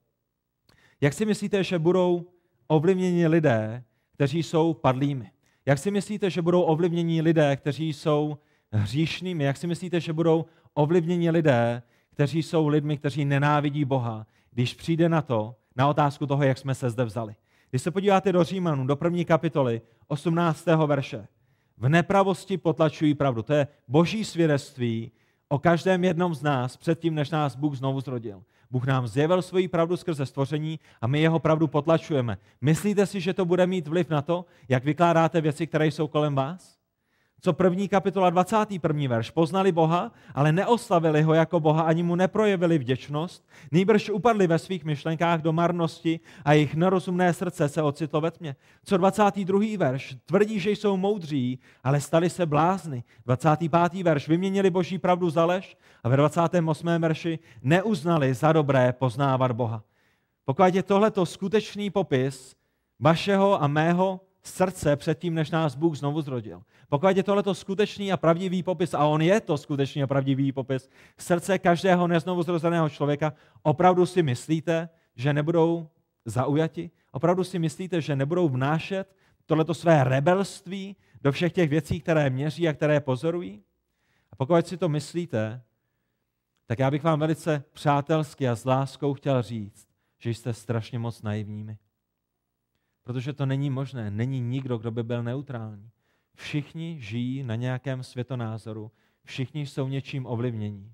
[SPEAKER 1] Jak si myslíte, že budou ovlivněni lidé, kteří jsou padlými? Jak si myslíte, že budou ovlivněni lidé, kteří jsou hříšnými? Jak si myslíte, že budou ovlivněni lidé, kteří jsou lidmi, kteří nenávidí Boha, když přijde na to, na otázku toho, jak jsme se zde vzali? Když se podíváte do Římanů, do první kapitoly, 18. verše, v nepravosti potlačují pravdu. To je boží svědectví o každém jednom z nás předtím, než nás Bůh znovu zrodil. Bůh nám zjevil svoji pravdu skrze stvoření a my jeho pravdu potlačujeme. Myslíte si, že to bude mít vliv na to, jak vykládáte věci, které jsou kolem vás? Co první kapitola 21. verš. Poznali Boha, ale neoslavili ho jako Boha, ani mu neprojevili vděčnost, nýbrž upadli ve svých myšlenkách do marnosti a jejich nerozumné srdce se ocitlo ve tmě. Co 22. verš. Tvrdí, že jsou moudří, ale stali se blázny. 25. verš. Vyměnili boží pravdu za lež a ve 28. verši neuznali za dobré poznávat Boha. Pokud je tohleto skutečný popis vašeho a mého srdce předtím, než nás Bůh znovu zrodil. Pokud je tohleto skutečný a pravdivý popis, a on je to skutečný a pravdivý popis, srdce každého neznovu zrozeného člověka, opravdu si myslíte, že nebudou zaujati? Opravdu si myslíte, že nebudou vnášet tohleto své rebelství do všech těch věcí, které měří a které pozorují? A pokud si to myslíte, tak já bych vám velice přátelsky a s láskou chtěl říct, že jste strašně moc naivními. Protože to není možné. Není nikdo, kdo by byl neutrální. Všichni žijí na nějakém světonázoru, všichni jsou něčím ovlivnění.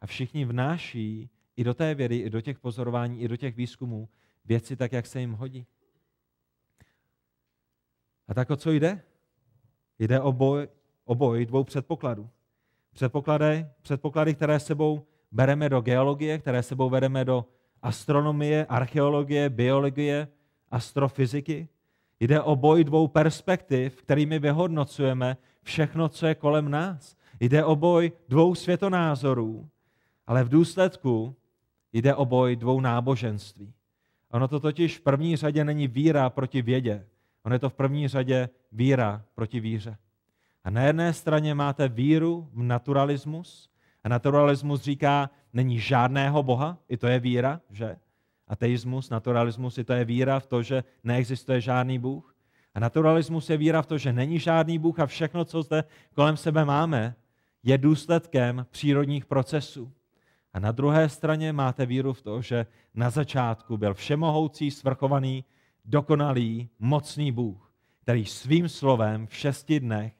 [SPEAKER 1] A všichni vnáší i do té vědy, i do těch pozorování, i do těch výzkumů věci tak, jak se jim hodí. A tak o co jde? Jde o boj, o boj dvou předpokladů. Předpoklady, předpoklady, které sebou bereme do geologie, které sebou vedeme do astronomie, archeologie, biologie, astrofyziky. Jde o boj dvou perspektiv, kterými vyhodnocujeme všechno, co je kolem nás. Jde o boj dvou světonázorů, ale v důsledku jde o boj dvou náboženství. Ono to totiž v první řadě není víra proti vědě, ono je to v první řadě víra proti víře. A na jedné straně máte víru v naturalismus, a naturalismus říká, není žádného Boha, i to je víra, že? Ateismus, naturalismus, i to je víra v to, že neexistuje žádný Bůh. A naturalismus je víra v to, že není žádný Bůh a všechno, co zde kolem sebe máme, je důsledkem přírodních procesů. A na druhé straně máte víru v to, že na začátku byl všemohoucí, svrchovaný, dokonalý, mocný Bůh, který svým slovem v šesti dnech,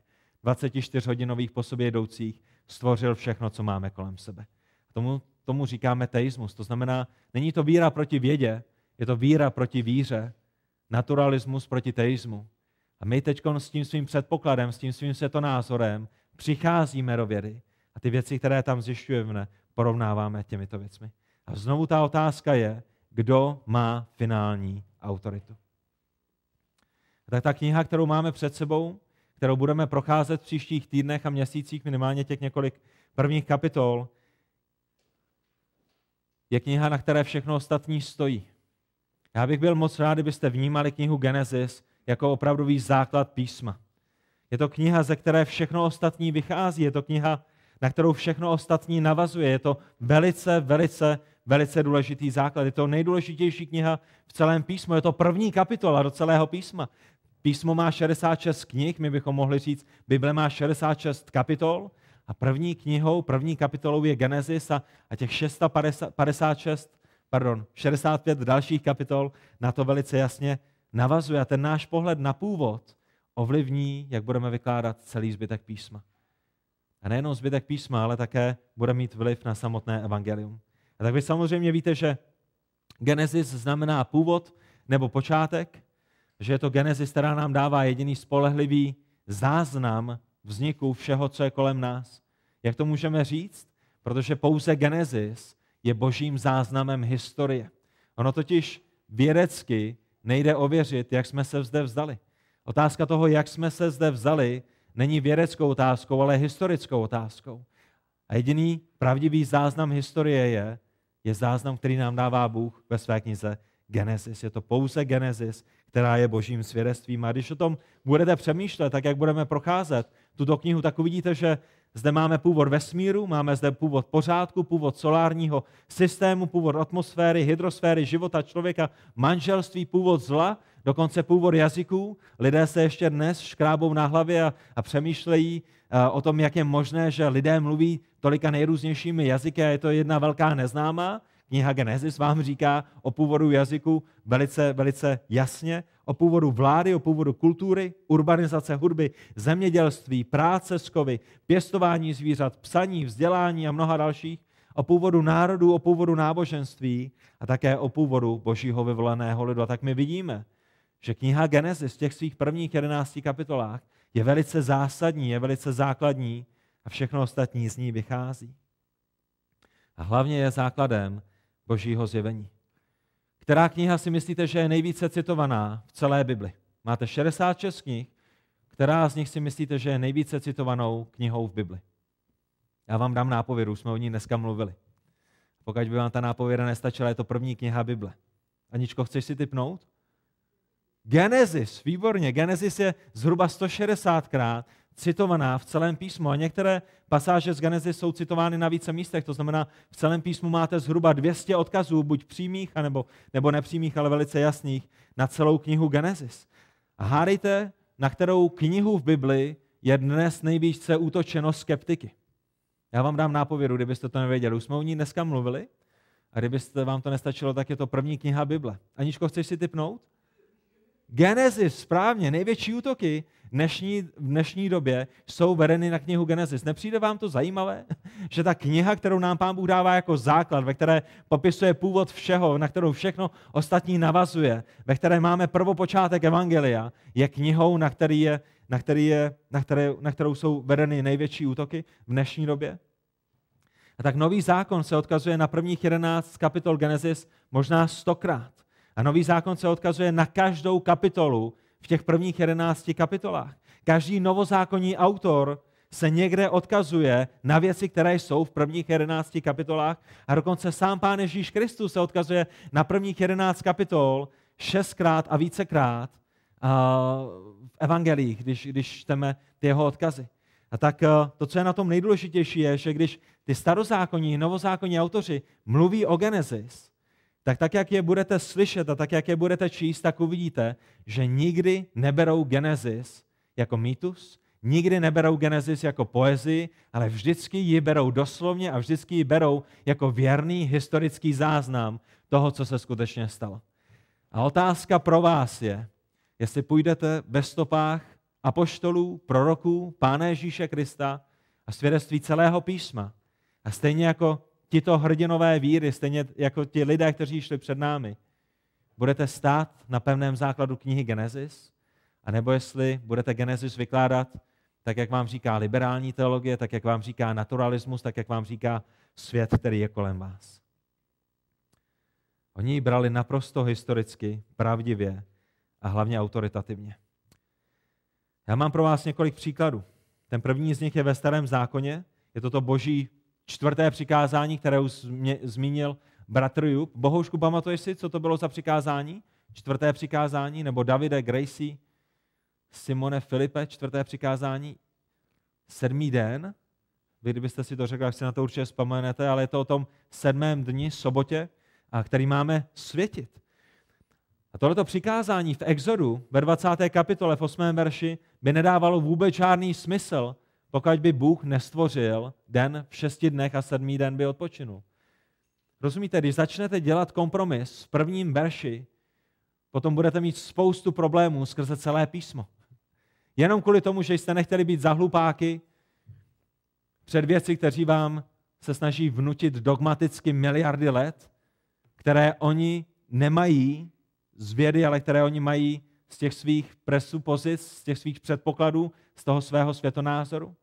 [SPEAKER 1] 24 hodinových po sobě jdoucích, stvořil všechno, co máme kolem sebe. Tomu, tomu říkáme teismus. To znamená, není to víra proti vědě, je to víra proti víře, naturalismus proti teismu. A my teď s tím svým předpokladem, s tím svým světonázorem přicházíme do vědy a ty věci, které tam zjišťujeme, porovnáváme těmito věcmi. A znovu ta otázka je, kdo má finální autoritu. Tak ta kniha, kterou máme před sebou, kterou budeme procházet v příštích týdnech a měsících, minimálně těch několik prvních kapitol, je kniha, na které všechno ostatní stojí. Já bych byl moc rád, kdybyste vnímali knihu Genesis jako opravdový základ písma. Je to kniha, ze které všechno ostatní vychází. Je to kniha, na kterou všechno ostatní navazuje. Je to velice, velice, velice důležitý základ. Je to nejdůležitější kniha v celém písmu. Je to první kapitola do celého písma. Písmo má 66 knih, my bychom mohli říct, Bible má 66 kapitol a první knihou, první kapitolou je Genesis a, a těch 656, pardon, 65 dalších kapitol na to velice jasně navazuje. A ten náš pohled na původ ovlivní, jak budeme vykládat celý zbytek písma. A nejenom zbytek písma, ale také bude mít vliv na samotné evangelium. A tak vy samozřejmě víte, že Genesis znamená původ nebo počátek, že je to Genesis, která nám dává jediný spolehlivý záznam vzniku všeho, co je kolem nás. Jak to můžeme říct? Protože pouze Genesis je božím záznamem historie. Ono totiž vědecky nejde ověřit, jak jsme se zde vzdali. Otázka toho, jak jsme se zde vzali, není vědeckou otázkou, ale historickou otázkou. A jediný pravdivý záznam historie je, je záznam, který nám dává Bůh ve své knize Genesis. Je to pouze Genesis, která je božím svědectvím. A když o tom budete přemýšlet, tak jak budeme procházet tuto knihu, tak uvidíte, že zde máme původ vesmíru, máme zde původ pořádku, původ solárního systému, původ atmosféry, hydrosféry, života člověka, manželství, původ zla, dokonce původ jazyků. Lidé se ještě dnes škrábou na hlavě a, a přemýšlejí a, o tom, jak je možné, že lidé mluví tolika nejrůznějšími jazyky a je to jedna velká neznámá. Kniha Genesis vám říká o původu jazyku velice, velice jasně, o původu vlády, o původu kultury, urbanizace hudby, zemědělství, práce s kovy, pěstování zvířat, psaní, vzdělání a mnoha dalších, o původu národů, o původu náboženství a také o původu božího vyvoleného lidu. A tak my vidíme, že kniha Genesis v těch svých prvních jedenácti kapitolách je velice zásadní, je velice základní a všechno ostatní z ní vychází. A hlavně je základem božího zjevení. Která kniha si myslíte, že je nejvíce citovaná v celé Bibli? Máte 66 knih, která z nich si myslíte, že je nejvíce citovanou knihou v Bibli? Já vám dám nápovědu, jsme o ní dneska mluvili. Pokud by vám ta nápověda nestačila, je to první kniha Bible. Aničko, chceš si typnout? Genesis, výborně. Genesis je zhruba 160krát citovaná v celém písmu a některé pasáže z Genesis jsou citovány na více místech, to znamená, v celém písmu máte zhruba 200 odkazů, buď přímých, anebo, nebo nepřímých, ale velice jasných, na celou knihu Genesis. A hádejte, na kterou knihu v Bibli je dnes nejvíce útočeno skeptiky. Já vám dám nápovědu, kdybyste to nevěděli. Už jsme o ní dneska mluvili a kdybyste vám to nestačilo, tak je to první kniha Bible. Aničko, chceš si typnout? Genesis, správně, největší útoky dnešní, v dnešní době jsou vedeny na knihu Genesis. Nepřijde vám to zajímavé, že ta kniha, kterou nám Pán Bůh dává jako základ, ve které popisuje původ všeho, na kterou všechno ostatní navazuje, ve které máme prvopočátek Evangelia, je knihou, na, který je, na, který je, na, které, na kterou jsou vedeny největší útoky v dnešní době? A tak nový zákon se odkazuje na prvních 11 kapitol Genesis možná stokrát. A nový zákon se odkazuje na každou kapitolu v těch prvních jedenácti kapitolách. Každý novozákonní autor se někde odkazuje na věci, které jsou v prvních jedenácti kapitolách a dokonce sám Pán Ježíš Kristus se odkazuje na prvních jedenáct kapitol šestkrát a vícekrát v evangelích, když, když čteme ty jeho odkazy. A tak to, co je na tom nejdůležitější, je, že když ty starozákonní, novozákonní autoři mluví o Genesis, tak tak, jak je budete slyšet a tak, jak je budete číst, tak uvidíte, že nikdy neberou Genesis jako mýtus, nikdy neberou Genesis jako poezii, ale vždycky ji berou doslovně a vždycky ji berou jako věrný historický záznam toho, co se skutečně stalo. A otázka pro vás je, jestli půjdete ve stopách apoštolů, proroků, Pána Ježíše Krista a svědectví celého písma. A stejně jako tito hrdinové víry, stejně jako ti lidé, kteří šli před námi, budete stát na pevném základu knihy Genesis, anebo jestli budete Genesis vykládat tak, jak vám říká liberální teologie, tak, jak vám říká naturalismus, tak, jak vám říká svět, který je kolem vás. Oni ji brali naprosto historicky, pravdivě a hlavně autoritativně. Já mám pro vás několik příkladů. Ten první z nich je ve starém zákoně. Je to to boží čtvrté přikázání, které už zmínil bratr Jup. Bohoušku, pamatuješ si, co to bylo za přikázání? Čtvrté přikázání? Nebo Davide, Gracie, Simone, Filipe, čtvrté přikázání? Sedmý den? Vy, kdybyste si to řekl, jak si na to určitě vzpomenete, ale je to o tom sedmém dni, sobotě, a který máme světit. A tohleto přikázání v Exodu ve 20. kapitole v 8. verši by nedávalo vůbec žádný smysl, pokud by Bůh nestvořil den v šesti dnech a sedmý den by odpočinul. Rozumíte, když začnete dělat kompromis v prvním verši, potom budete mít spoustu problémů skrze celé písmo. Jenom kvůli tomu, že jste nechtěli být zahlupáky před věci, kteří vám se snaží vnutit dogmaticky miliardy let, které oni nemají z vědy, ale které oni mají z těch svých presupozic, z těch svých předpokladů, z toho svého světonázoru.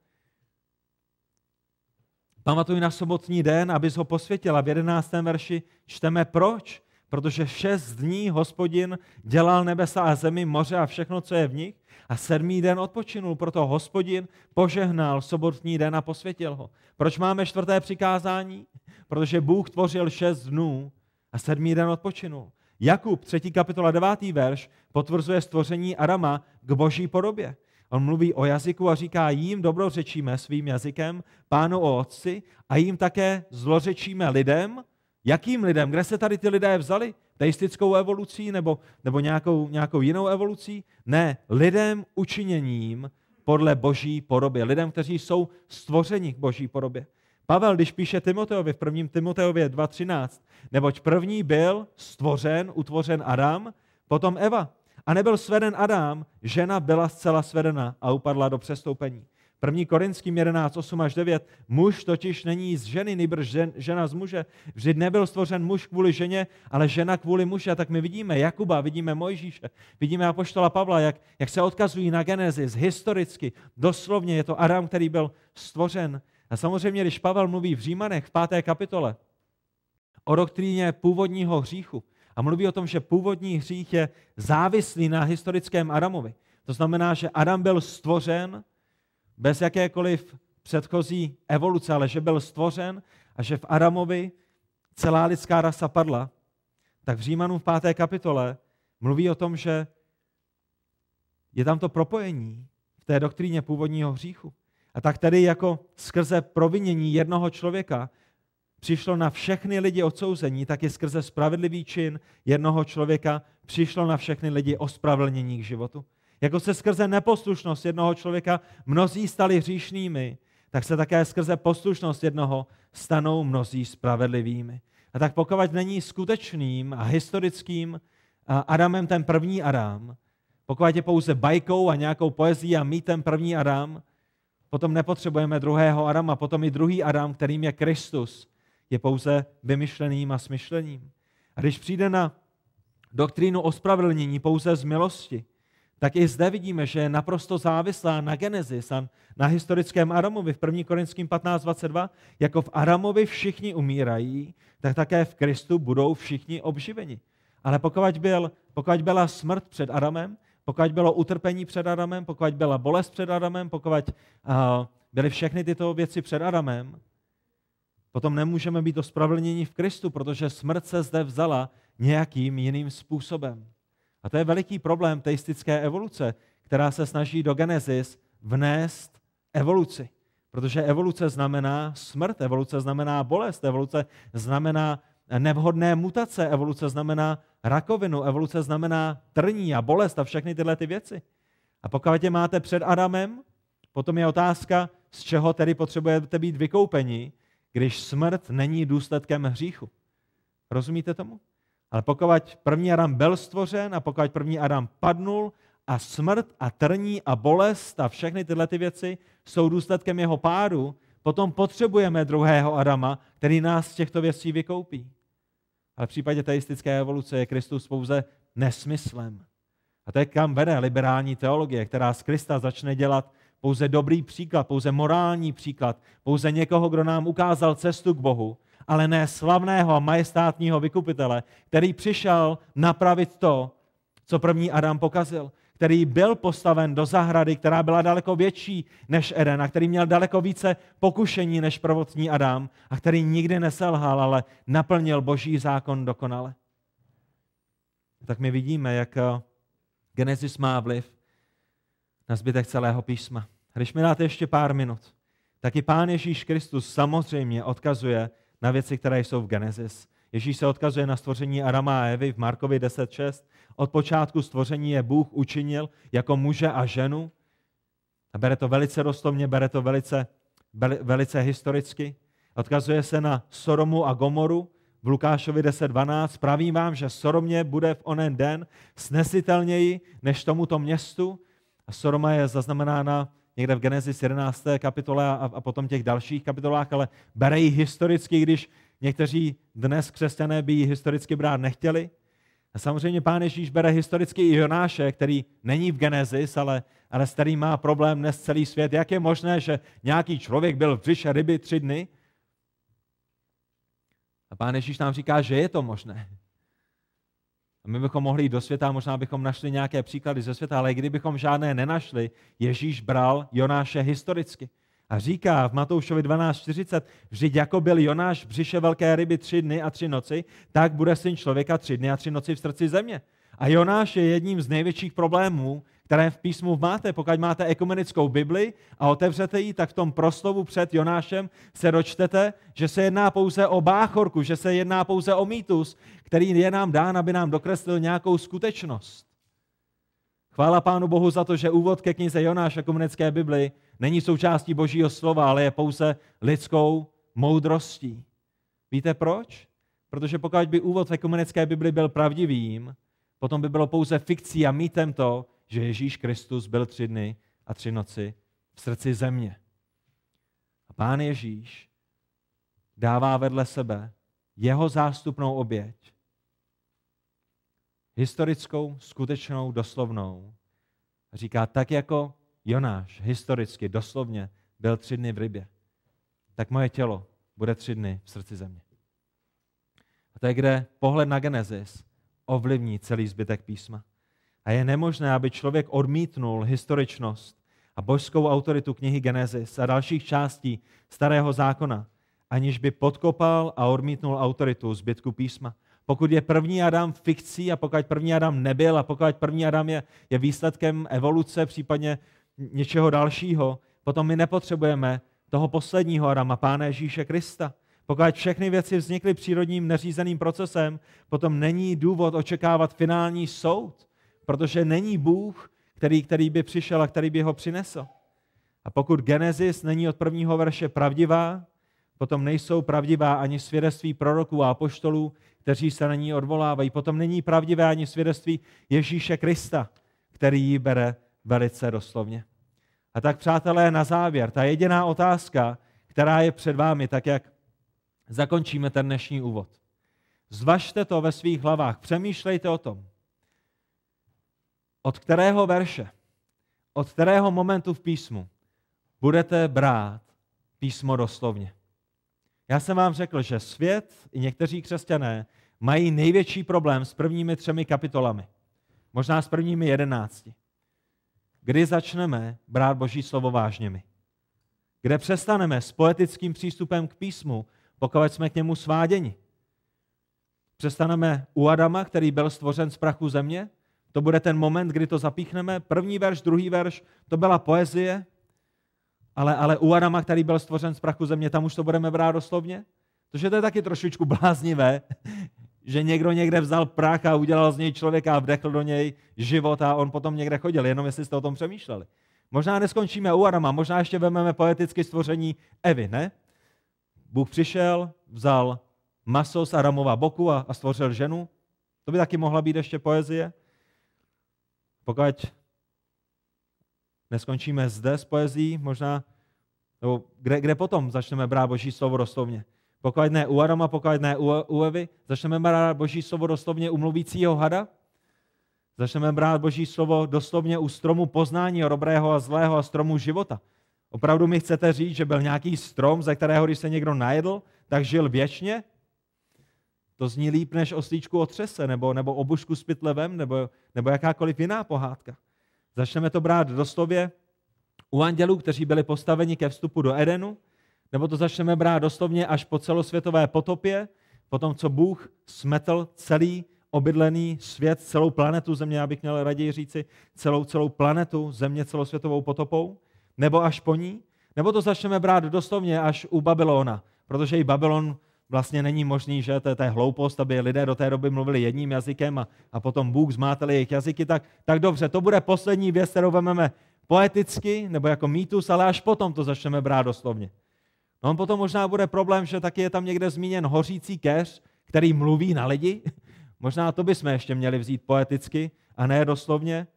[SPEAKER 1] Pamatuj na sobotní den, abys ho posvětila. V jedenáctém verši čteme proč. Protože šest dní hospodin dělal nebesa a zemi, moře a všechno, co je v nich. A sedmý den odpočinul, proto hospodin požehnal sobotní den a posvětil ho. Proč máme čtvrté přikázání? Protože Bůh tvořil šest dnů a sedmý den odpočinul. Jakub, třetí kapitola, devátý verš, potvrzuje stvoření Adama k boží podobě. On mluví o jazyku a říká, jím dobrořečíme svým jazykem, pánu o otci a jim také zlořečíme lidem. Jakým lidem? Kde se tady ty lidé vzali? Teistickou evolucí nebo, nebo nějakou, nějakou jinou evolucí? Ne, lidem učiněním podle boží podoby. Lidem, kteří jsou stvořeni k boží podobě. Pavel, když píše Timoteovi v prvním Timoteově 2.13, neboť první byl stvořen, utvořen Adam, potom Eva. A nebyl sveden Adam, žena byla zcela svedena a upadla do přestoupení. 1. Korinským 11, 8 až 9. Muž totiž není z ženy, nejbrž žen, žena z muže. Vždyť nebyl stvořen muž kvůli ženě, ale žena kvůli muži. A tak my vidíme Jakuba, vidíme Mojžíše, vidíme Apoštola Pavla, jak, jak se odkazují na Genesis historicky. Doslovně je to Adam, který byl stvořen. A samozřejmě, když Pavel mluví v Římanech v páté kapitole o doktríně původního hříchu a mluví o tom, že původní hřích je závislý na historickém Adamovi. To znamená, že Adam byl stvořen bez jakékoliv předchozí evoluce, ale že byl stvořen a že v Adamovi celá lidská rasa padla, tak v Římanům v páté kapitole mluví o tom, že je tam to propojení v té doktríně původního hříchu. A tak tedy jako skrze provinění jednoho člověka přišlo na všechny lidi odsouzení, tak i skrze spravedlivý čin jednoho člověka přišlo na všechny lidi ospravedlnění k životu. Jako se skrze neposlušnost jednoho člověka mnozí stali hříšnými, tak se také skrze poslušnost jednoho stanou mnozí spravedlivými. A tak pokud není skutečným a historickým Adamem ten první Adam, pokud je pouze bajkou a nějakou poezí a mýtem první Adam, potom nepotřebujeme druhého Adama, potom i druhý Adam, kterým je Kristus, je pouze vymyšleným a smyšlením. A když přijde na doktrínu ospravedlnění pouze z milosti, tak i zde vidíme, že je naprosto závislá na Genesis a na historickém Adamovi v 1. Korinským 15.22. Jako v Adamovi všichni umírají, tak také v Kristu budou všichni obživeni. Ale pokud, byl, pokud byla smrt před Adamem, pokud bylo utrpení před Adamem, pokud byla bolest před Adamem, pokud uh, byly všechny tyto věci před Adamem, potom nemůžeme být ospravedlněni v Kristu, protože smrt se zde vzala nějakým jiným způsobem. A to je veliký problém teistické evoluce, která se snaží do Genesis vnést evoluci. Protože evoluce znamená smrt, evoluce znamená bolest, evoluce znamená nevhodné mutace, evoluce znamená rakovinu, evoluce znamená trní a bolest a všechny tyhle ty věci. A pokud je máte před Adamem, potom je otázka, z čeho tedy potřebujete být vykoupeni, když smrt není důsledkem hříchu. Rozumíte tomu? Ale pokud první Adam byl stvořen a pokud první Adam padnul a smrt a trní a bolest a všechny tyhle ty věci jsou důsledkem jeho pádu, potom potřebujeme druhého Adama, který nás z těchto věcí vykoupí. Ale v případě teistické evoluce je Kristus pouze nesmyslem. A to je kam vede liberální teologie, která z Krista začne dělat pouze dobrý příklad, pouze morální příklad, pouze někoho, kdo nám ukázal cestu k Bohu, ale ne slavného a majestátního vykupitele, který přišel napravit to, co první Adam pokazil, který byl postaven do zahrady, která byla daleko větší než Eden a který měl daleko více pokušení než prvotní Adam a který nikdy neselhal, ale naplnil boží zákon dokonale. Tak my vidíme, jak eh, Genesis má vliv na zbytek celého písma. Když mi dáte ještě pár minut, tak i Pán Ježíš Kristus samozřejmě odkazuje na věci, které jsou v Genesis. Ježíš se odkazuje na stvoření Adama a Evy v Markovi 10.6. Od počátku stvoření je Bůh učinil jako muže a ženu. A bere to velice rostomně, bere to velice, velice historicky. Odkazuje se na Soromu a Gomoru v Lukášovi 10.12. Pravím vám, že Soromě bude v onen den snesitelněji než tomuto městu. A Soroma je zaznamenána někde v Genesis 11. kapitole a, a potom těch dalších kapitolách, ale bere ji historicky, když někteří dnes křesťané by ji historicky brát nechtěli. A samozřejmě pán Ježíš bere historicky i Jonáše, který není v Genesis, ale, ale s kterým má problém dnes celý svět. Jak je možné, že nějaký člověk byl v břiše ryby tři dny? A pán Ježíš nám říká, že je to možné. A my bychom mohli jít do světa, možná bychom našli nějaké příklady ze světa, ale kdybychom žádné nenašli, Ježíš bral Jonáše historicky. A říká v Matoušovi 12.40, vždyť jako byl Jonáš v břiše velké ryby tři dny a tři noci, tak bude syn člověka tři dny a tři noci v srdci země. A Jonáš je jedním z největších problémů, které v písmu máte. Pokud máte ekumenickou Bibli a otevřete ji, tak v tom proslovu před Jonášem se dočtete, že se jedná pouze o báchorku, že se jedná pouze o mýtus, který je nám dán, aby nám dokreslil nějakou skutečnost. Chvála Pánu Bohu za to, že úvod ke knize Jonáš ekumenické Bibli není součástí Božího slova, ale je pouze lidskou moudrostí. Víte proč? Protože pokud by úvod v ekumenické Bibli byl pravdivým, potom by bylo pouze fikcí a mýtem to, že Ježíš Kristus byl tři dny a tři noci v srdci země. A pán Ježíš dává vedle sebe jeho zástupnou oběť, historickou, skutečnou, doslovnou. Říká, tak jako Jonáš historicky, doslovně, byl tři dny v rybě, tak moje tělo bude tři dny v srdci země. A to je, kde pohled na Genesis ovlivní celý zbytek písma. A je nemožné, aby člověk odmítnul historičnost a božskou autoritu knihy Genesis a dalších částí Starého zákona, aniž by podkopal a odmítnul autoritu zbytku písma. Pokud je první Adam fikcí a pokud první Adam nebyl a pokud první Adam je, je výsledkem evoluce, případně něčeho dalšího, potom my nepotřebujeme toho posledního Adama, Pána Ježíše Krista. Pokud všechny věci vznikly přírodním neřízeným procesem, potom není důvod očekávat finální soud, protože není Bůh, který, který by přišel a který by ho přinesl. A pokud Genesis není od prvního verše pravdivá, potom nejsou pravdivá ani svědectví proroků a apoštolů, kteří se na ní odvolávají. Potom není pravdivé ani svědectví Ježíše Krista, který ji bere velice doslovně. A tak, přátelé, na závěr, ta jediná otázka, která je před vámi, tak jak zakončíme ten dnešní úvod. Zvažte to ve svých hlavách, přemýšlejte o tom. Od kterého verše, od kterého momentu v písmu budete brát písmo doslovně. Já jsem vám řekl, že svět i někteří křesťané mají největší problém s prvními třemi kapitolami. Možná s prvními jedenácti. Kdy začneme brát Boží slovo vážněmi? Kde přestaneme s poetickým přístupem k písmu, pokud jsme k němu sváděni? Přestaneme u Adama, který byl stvořen z prachu země? To bude ten moment, kdy to zapíchneme. První verš, druhý verš, to byla poezie, ale, ale u Adama, který byl stvořen z prachu země, tam už to budeme brát doslovně. Protože to je taky trošičku bláznivé, že někdo někde vzal prach a udělal z něj člověka a vdechl do něj život a on potom někde chodil, jenom jestli jste o tom přemýšleli. Možná neskončíme u Adama, možná ještě vezmeme poetické stvoření Evy, ne? Bůh přišel, vzal maso z Adamova boku a, a stvořil ženu. To by taky mohla být ještě poezie. Pokud neskončíme zde s poezí, možná, nebo kde, kde potom začneme brát Boží slovo doslovně? Pokud ne u Adama, pokud ne u, u Evy, začneme brát Boží slovo doslovně u mluvícího hada? Začneme brát Boží slovo doslovně u stromu poznání dobrého a zlého a stromu života. Opravdu mi chcete říct, že byl nějaký strom, ze kterého, když se někdo najedl, tak žil věčně? To zní líp než oslíčku o třese, nebo, nebo obušku s pytlevem, nebo, nebo jakákoliv jiná pohádka. Začneme to brát doslově u andělů, kteří byli postaveni ke vstupu do Edenu, nebo to začneme brát doslovně až po celosvětové potopě, po tom, co Bůh smetl celý obydlený svět, celou planetu Země, já bych měl raději říci, celou, celou planetu Země celosvětovou potopou, nebo až po ní, nebo to začneme brát doslovně až u Babylona, protože i Babylon vlastně není možný, že to je, to je hloupost, aby lidé do té doby mluvili jedním jazykem a, a potom Bůh zmátel jejich jazyky, tak, tak dobře, to bude poslední věc, kterou vezmeme poeticky nebo jako mýtus, ale až potom to začneme brát doslovně. No on potom možná bude problém, že taky je tam někde zmíněn hořící keř, který mluví na lidi. Možná to bychom ještě měli vzít poeticky a ne doslovně.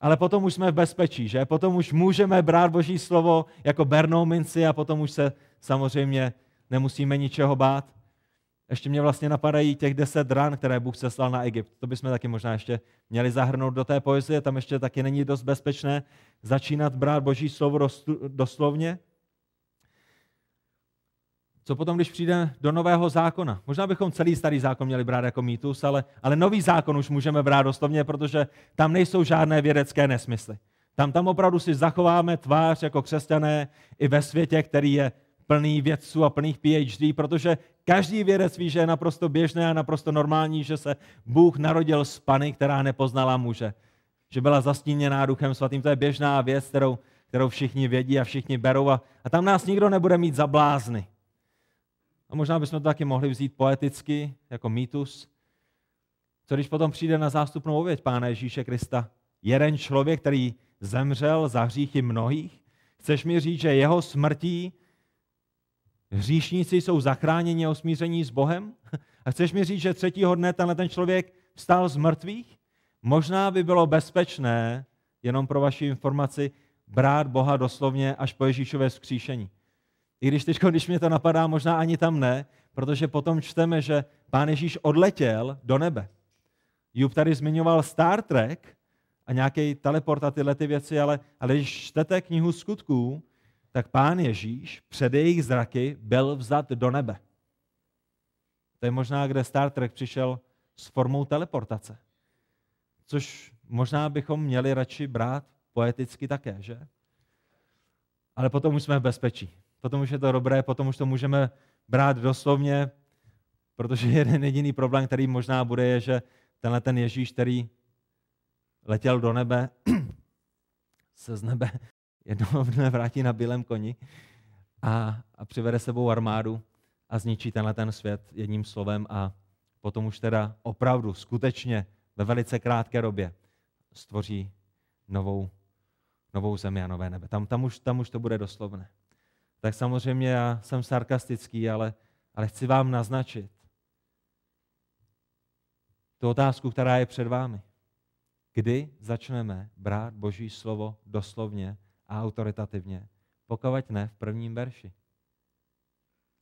[SPEAKER 1] Ale potom už jsme v bezpečí, že? Potom už můžeme brát Boží slovo jako bernou minci a potom už se samozřejmě nemusíme ničeho bát. Ještě mě vlastně napadají těch deset ran, které Bůh seslal na Egypt. To bychom taky možná ještě měli zahrnout do té poezie, tam ještě taky není dost bezpečné začínat brát Boží slovo doslovně. Co potom, když přijde do nového zákona? Možná bychom celý starý zákon měli brát jako mýtus, ale, ale nový zákon už můžeme brát doslovně, protože tam nejsou žádné vědecké nesmysly. Tam, tam opravdu si zachováme tvář jako křesťané i ve světě, který je plný vědců a plných PhD, protože každý vědec ví, že je naprosto běžné a naprosto normální, že se Bůh narodil z Pany, která nepoznala muže. Že byla zastíněná Duchem Svatým. To je běžná věc, kterou, kterou všichni vědí a všichni berou. A, a tam nás nikdo nebude mít za blázny. A možná bychom to taky mohli vzít poeticky, jako mýtus. Co když potom přijde na zástupnou oběť Pána Ježíše Krista? Jeden člověk, který zemřel za hříchy mnohých? Chceš mi říct, že jeho smrtí hříšníci jsou zachráněni a osmíření s Bohem? A chceš mi říct, že třetího dne tenhle ten člověk vstal z mrtvých? Možná by bylo bezpečné, jenom pro vaši informaci, brát Boha doslovně až po Ježíšové vzkříšení. I když teď, když mě to napadá, možná ani tam ne, protože potom čteme, že pán Ježíš odletěl do nebe. Jub tady zmiňoval Star Trek a nějaký teleport a tyhle ty věci, ale, ale když čtete knihu skutků, tak pán Ježíš před jejich zraky byl vzat do nebe. To je možná, kde Star Trek přišel s formou teleportace. Což možná bychom měli radši brát poeticky také, že? Ale potom už jsme v bezpečí potom už je to dobré, potom už to můžeme brát doslovně, protože jeden jediný problém, který možná bude, je, že tenhle ten Ježíš, který letěl do nebe, se z nebe jednoho dne vrátí na bílém koni a, a přivede sebou armádu a zničí tenhle ten svět jedním slovem a potom už teda opravdu, skutečně ve velice krátké době stvoří novou, novou zemi a nové nebe. Tam, tam, už, tam už to bude doslovné tak samozřejmě já jsem sarkastický, ale, ale chci vám naznačit tu otázku, která je před vámi. Kdy začneme brát Boží slovo doslovně a autoritativně? Pokud ne v prvním verši.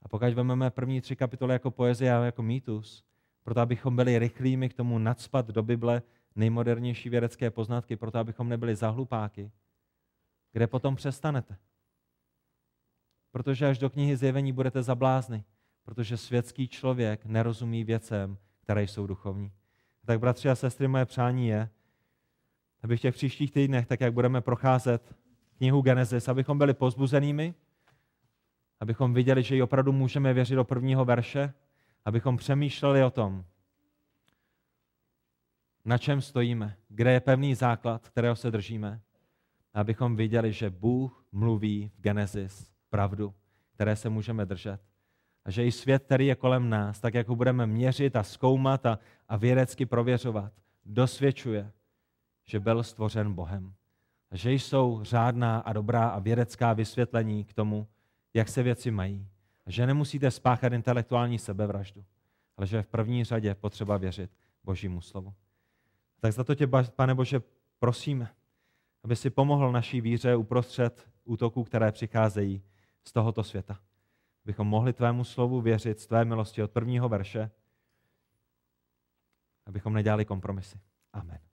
[SPEAKER 1] A pokud vezmeme první tři kapitoly jako poezie a jako mýtus, proto abychom byli rychlými k tomu nadspat do Bible nejmodernější vědecké poznatky, proto abychom nebyli zahlupáky, kde potom přestanete? protože až do knihy zjevení budete zablázny, protože světský člověk nerozumí věcem, které jsou duchovní. Tak bratři a sestry, moje přání je, aby v těch příštích týdnech, tak jak budeme procházet knihu Genesis, abychom byli pozbuzenými, abychom viděli, že ji opravdu můžeme věřit do prvního verše, abychom přemýšleli o tom, na čem stojíme, kde je pevný základ, kterého se držíme, abychom viděli, že Bůh mluví v Genesis pravdu, které se můžeme držet. A že i svět, který je kolem nás, tak jak ho budeme měřit a zkoumat a, a vědecky prověřovat, dosvědčuje, že byl stvořen Bohem. Že jsou řádná a dobrá a vědecká vysvětlení k tomu, jak se věci mají. A že nemusíte spáchat intelektuální sebevraždu, ale že v první řadě potřeba věřit Božímu slovu. Tak za to tě, pane Bože, prosíme, aby si pomohl naší víře uprostřed útoků, které přicházejí z tohoto světa. Abychom mohli tvému slovu věřit z tvé milosti od prvního verše, abychom nedělali kompromisy. Amen.